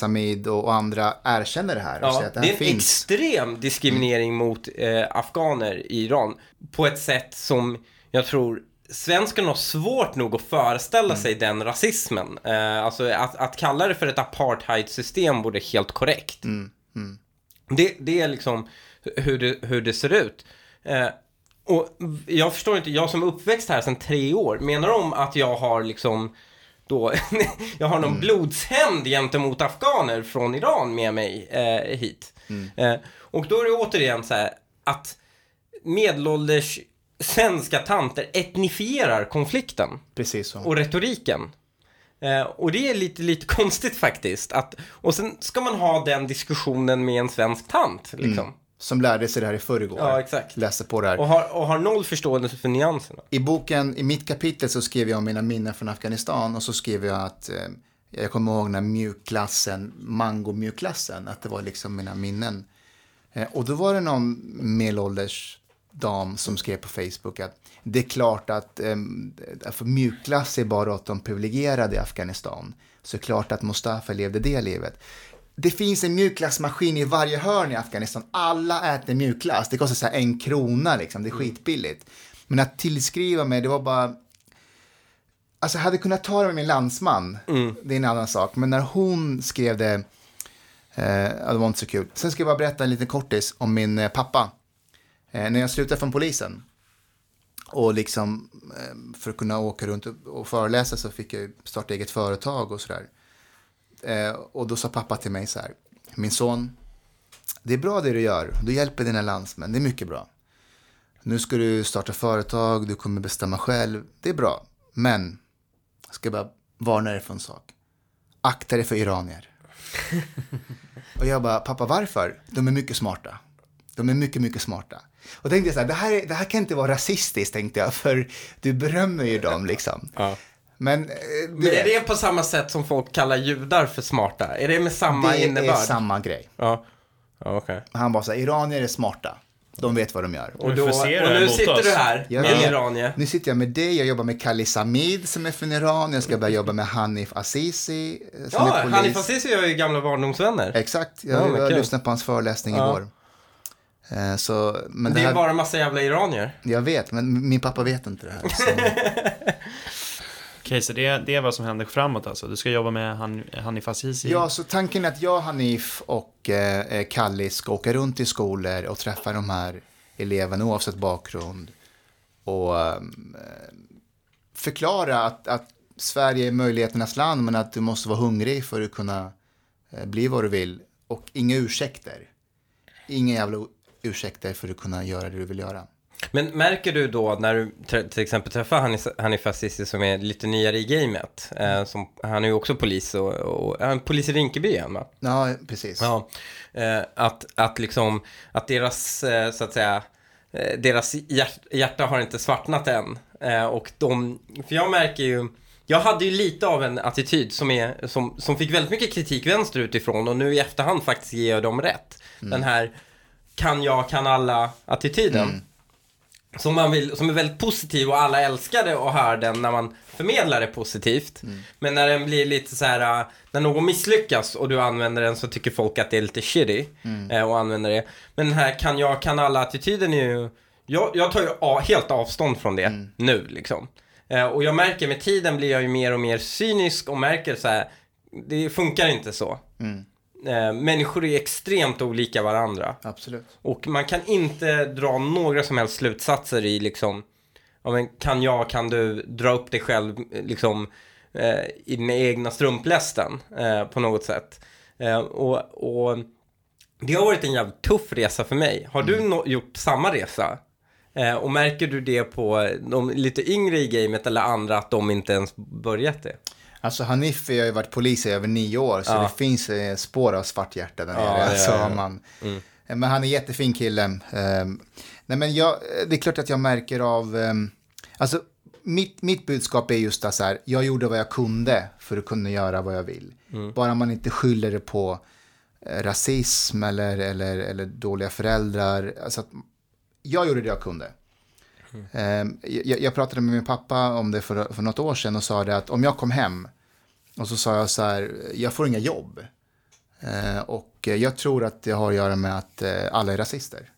Hamid och, och andra erkänner det här och Ja, säger att det det här är en finns. extrem diskriminering mot eh, afghaner i Iran. På ett sätt som jag tror svenskarna har svårt nog att föreställa sig den rasismen. Eh, alltså att, att kalla det för ett apartheidsystem vore helt korrekt. Det, det är liksom hur det, hur det ser ut. Eh, och jag förstår inte, jag som är uppväxt här sedan tre år, menar de att jag har liksom då, jag har någon blodshämnd gentemot afghaner från Iran med mig eh, hit. Eh, och då är det återigen så här att medelålders svenska tanter etnifierar konflikten och retoriken. Eh, och det är lite, lite konstigt faktiskt. Att, och sen ska man ha den diskussionen med en svensk tant. Liksom. Som lärde sig det här i förrgår. Ja, exakt. Läste på det här. Och, har, och har noll förståelse för nyanserna. I boken, i mitt kapitel så skrev jag om mina minnen från Afghanistan och så skrev jag att eh, jag kommer ihåg när mjukklassen, mango-mjukklassen, att det var liksom mina minnen. Eh, och då var det någon medelålders dam som skrev på Facebook att det är klart att eh, för mjukglass är bara åt de privilegierade i Afghanistan. Så klart att Mustafa levde det livet. Det finns en mjukglassmaskin i varje hörn i Afghanistan. Alla äter mjukglass. Det kostar så här en krona liksom. Det är skitbilligt. Men att tillskriva mig, det var bara... Alltså jag hade kunnat ta det med min landsman. Det är en annan sak. Men när hon skrev det, eh, det var inte så kul. Sen ska jag bara berätta en liten kortis om min eh, pappa. Eh, när jag slutade från polisen och liksom eh, för att kunna åka runt och- och föreläsa så fick jag starta eget företag och sådär. Eh, och då sa pappa till mig så här, min son, det är bra det du gör, du hjälper dina landsmän, det är mycket bra. Nu ska du starta företag, du kommer bestämma själv. Det är bra. Men, jag ska bara varna dig för en sak. Akta dig för iranier. och jag bara, pappa varför? De är mycket smarta. De är mycket, mycket smarta. Och tänkte jag så här, det här, är- det här kan inte vara rasistiskt tänkte jag, för du berömmer ju dem liksom. Ja. Men, eh, du Men är det på samma sätt som folk kallar judar för smarta? Är det med samma det innebörd? är samma grej. Ja, ja okej. Han var så här, iranier är smarta. De vet vad de gör. Och, då, det och nu sitter oss. du här Jag med en iranier. Nu sitter jag med dig, jag jobbar med Khalil Samid som är från Iran, jag ska börja jobba med Hanif Azizi eh, som Ja, är polis. Hanif Azizi och jag är ju gamla barndomsvänner. Exakt, jag, Ja, men jag lyssnade på hans föreläsning Ja. igår. Eh, Så, men det Det är här, bara massa jävla iranier. Jag vet, men min pappa vet inte det här. Okej, så det, det är vad som händer framåt alltså. Du ska jobba med Han, Hanif Azizi. Ja, så tanken är att jag, Hanif och eh, eh Kallis ska åka runt i skolor och träffa de här eleverna oavsett bakgrund. Och eh, förklara att, att Sverige är möjligheternas land men att du måste vara hungrig för att kunna eh, bli vad du vill. Och inga ursäkter. Inga jävla ursäkter för att kunna göra det du vill göra. Men märker du då när du till exempel träffar Hanif, Hanif Azizi som är lite nyare i gamet, eh, som, han är ju också polis och, och han är polis i Rinkeby igen va? Ja, precis. Ja, eh, att, att liksom, att deras, eh, så att säga, eh, deras hjärt, hjärta har inte svartnat än. Eh, och de, för jag märker ju, jag hade ju lite av en attityd som, är, som, som fick väldigt mycket kritik vänsterut ifrån och nu i efterhand faktiskt ger jag dem rätt. Den här kan jag, kan alla-attityden. Som, man vill, som är väldigt positiv och alla älskar det och hör den när man förmedlar det positivt. Men när den blir lite så här, äh, när någon misslyckas och du använder den så tycker folk att det är lite shitty eh, och använder det. Men den här kan jag, kan alla-attityden är ju, jag, jag tar ju a, helt avstånd från det nu liksom. Eh, och jag märker med tiden blir jag ju mer och mer cynisk och märker så här, det funkar inte så. Eh, människor är extremt olika varandra. Absolut. Och man kan inte dra några som helst slutsatser i liksom, ja men kan jag, kan du dra upp dig själv liksom eh, i den egna strumplästen eh, på något sätt. Eh, och, och det har varit en jävligt tuff resa för mig. Har du no- gjort samma resa? Eh, och märker du det på de lite yngre i gamet eller andra att de inte ens börjat det? Alltså Hanif har ju varit polis i över nio år, så Ja. det finns eh, spår av svarthjärta där Ja, nere. ja, alltså, ja. Man, Men han är jättefin kille. Ehm, nej, men jag, det är klart att jag märker av... Um, alltså, mitt, mitt budskap är just så här, jag gjorde vad jag kunde för att kunna göra vad jag vill. Bara man inte skyller det på eh, rasism eller, eller, eller dåliga föräldrar. Alltså att, jag gjorde det jag kunde. Mm. jag, jag pratade med min pappa om det för, för något år sedan och sa det att om jag kom hem och så sa jag så här, jag får inga jobb. Ehm, och jag tror att det har att göra med att eh, alla är rasister.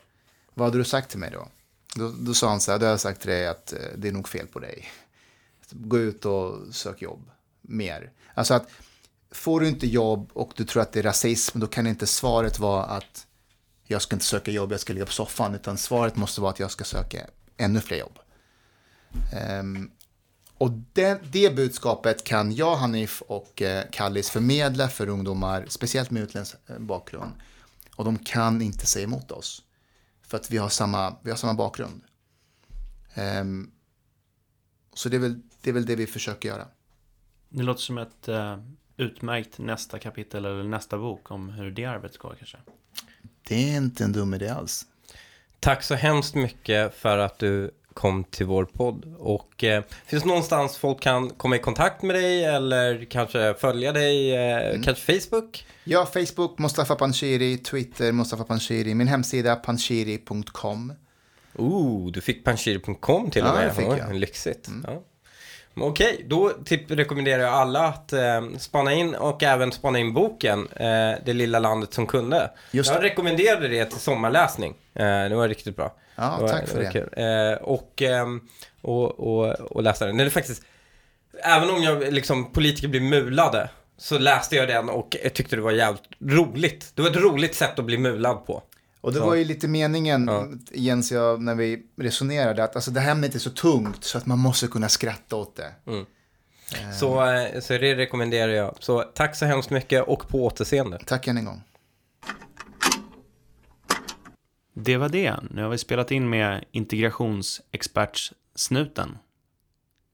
Vad hade du sagt till mig då? Då, då sa han så här, då har jag sagt till dig att eh, det är nog fel på dig. Gå ut och sök jobb mer. Alltså att får du inte jobb och du tror att det är rasism, då kan inte svaret vara att jag ska inte söka jobb, jag ska ligga på soffan, utan svaret måste vara att jag ska söka ännu fler jobb. Ehm, och det, det budskapet kan jag, Hanif och eh, Kallis förmedla för ungdomar, speciellt med utländsk eh, bakgrund. Och de kan inte säga emot oss. För att vi har samma, vi har samma bakgrund. Ehm, så det är, väl, det är väl det vi försöker göra. Det låter som ett eh, utmärkt nästa kapitel eller nästa bok om hur det arbetet går kanske. Det är inte en dum idé alls. Tack så hemskt mycket för att du kom till vår podd. Och eh, finns det någonstans folk kan komma i kontakt med dig eller kanske följa dig, eh, kanske Facebook? Ja, Facebook, Mustafa Panshiri, Twitter, Mustafa Panshiri, min hemsida panshiri.com. Oh, du fick panshiri.com till och Ja, med. det fick jag. Mm. Lyxigt. Ja. Okej, då typ rekommenderar jag alla att eh, spana in och även spana in boken eh, Det lilla landet som kunde. Just jag det. rekommenderade det till sommarläsning. Eh, det var riktigt bra. Ja, var, tack för det. kul. Eh, och, ehm, och, och, och läsa den. Den är faktiskt, även om jag liksom politiker blir mulade så läste jag den och jag tyckte det var jävligt roligt. Det var ett roligt sätt att bli mulad på. Och det Så. var ju lite meningen, Ja. Jens och jag, när vi resonerade, att alltså, det här ämnet är så tungt så att man måste kunna skratta åt det. Så, eh, så det rekommenderar jag. Så tack så hemskt mycket och på återseende. Tack än en gång. Det var det. Nu har vi spelat in med integrationsexpertsnuten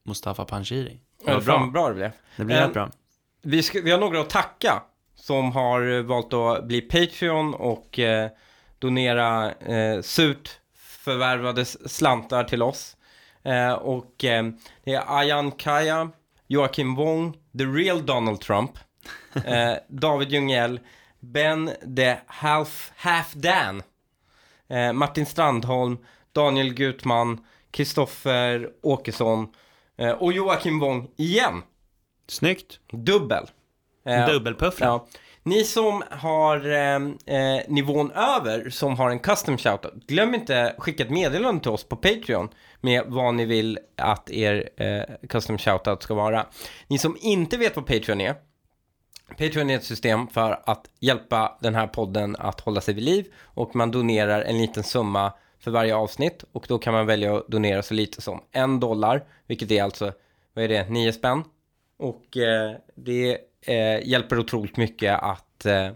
Mustafa Panshiri. Det var Fan, bra. bra det blev. Det blir Eh, rätt bra. Vi, ska, vi har några att tacka som har eh, valt att bli Patreon och eh, donera eh, surt förvärvade slantar till oss. Eh, och eh, det är Ayan Kaya, Joakim Wong, The Real Donald Trump, eh, David Ljunggell, Ben the Half, Half Dan, eh, Martin Strandholm, Daniel Gutman, Kristoffer Åkesson eh, och Joakim Wong igen. Snyggt. Dubbel. Eh, Dubbelpuffra. Ja. Ni som har ehm, eh, nivån över, som har en custom shoutout, glöm inte skicka ett meddelande till oss på Patreon med vad ni vill att er eh, custom shoutout ska vara. Ni som inte vet vad Patreon är, Patreon är ett system för att hjälpa den här podden att hålla sig vid liv och man donerar en liten summa för varje avsnitt och då kan man välja att donera så lite som en dollar, vilket är alltså, vad är det, nio spänn? Och eh, det eh, hjälper otroligt mycket att eh,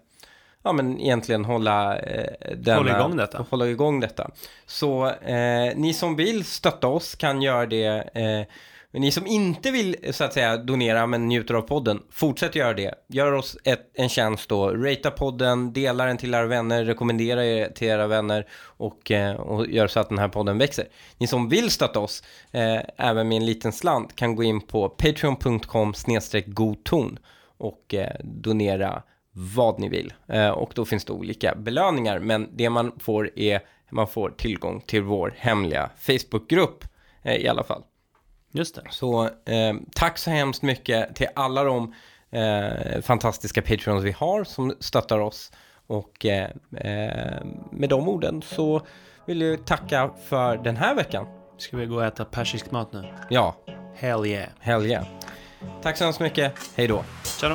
ja, men egentligen hålla, eh, denna, Hålla igång detta. hålla igång detta. Så eh, ni som vill stötta oss kan göra det. Eh, men ni som inte vill så att säga donera men njuter av podden, fortsätt göra det. Gör oss ett, en tjänst då. Rata podden, dela den till era vänner, rekommendera er till era vänner och, eh, och gör så att den här podden växer. Ni som vill stötta oss, eh, även med en liten slant, kan gå in på patreon.com godton och eh, donera vad ni vill. Eh, och då finns det olika belöningar, men det man får är man får tillgång till vår hemliga Facebookgrupp eh, i alla fall. Just det. Så eh, tack så hemskt mycket till alla de eh, fantastiska Patreons vi har som stöttar oss. Och eh, med de orden så vill jag tacka för den här veckan. Ska vi gå och äta persisk mat nu? Ja, Hell yeah. hell yeah. Tack så hemskt mycket. Hej då. Tja då.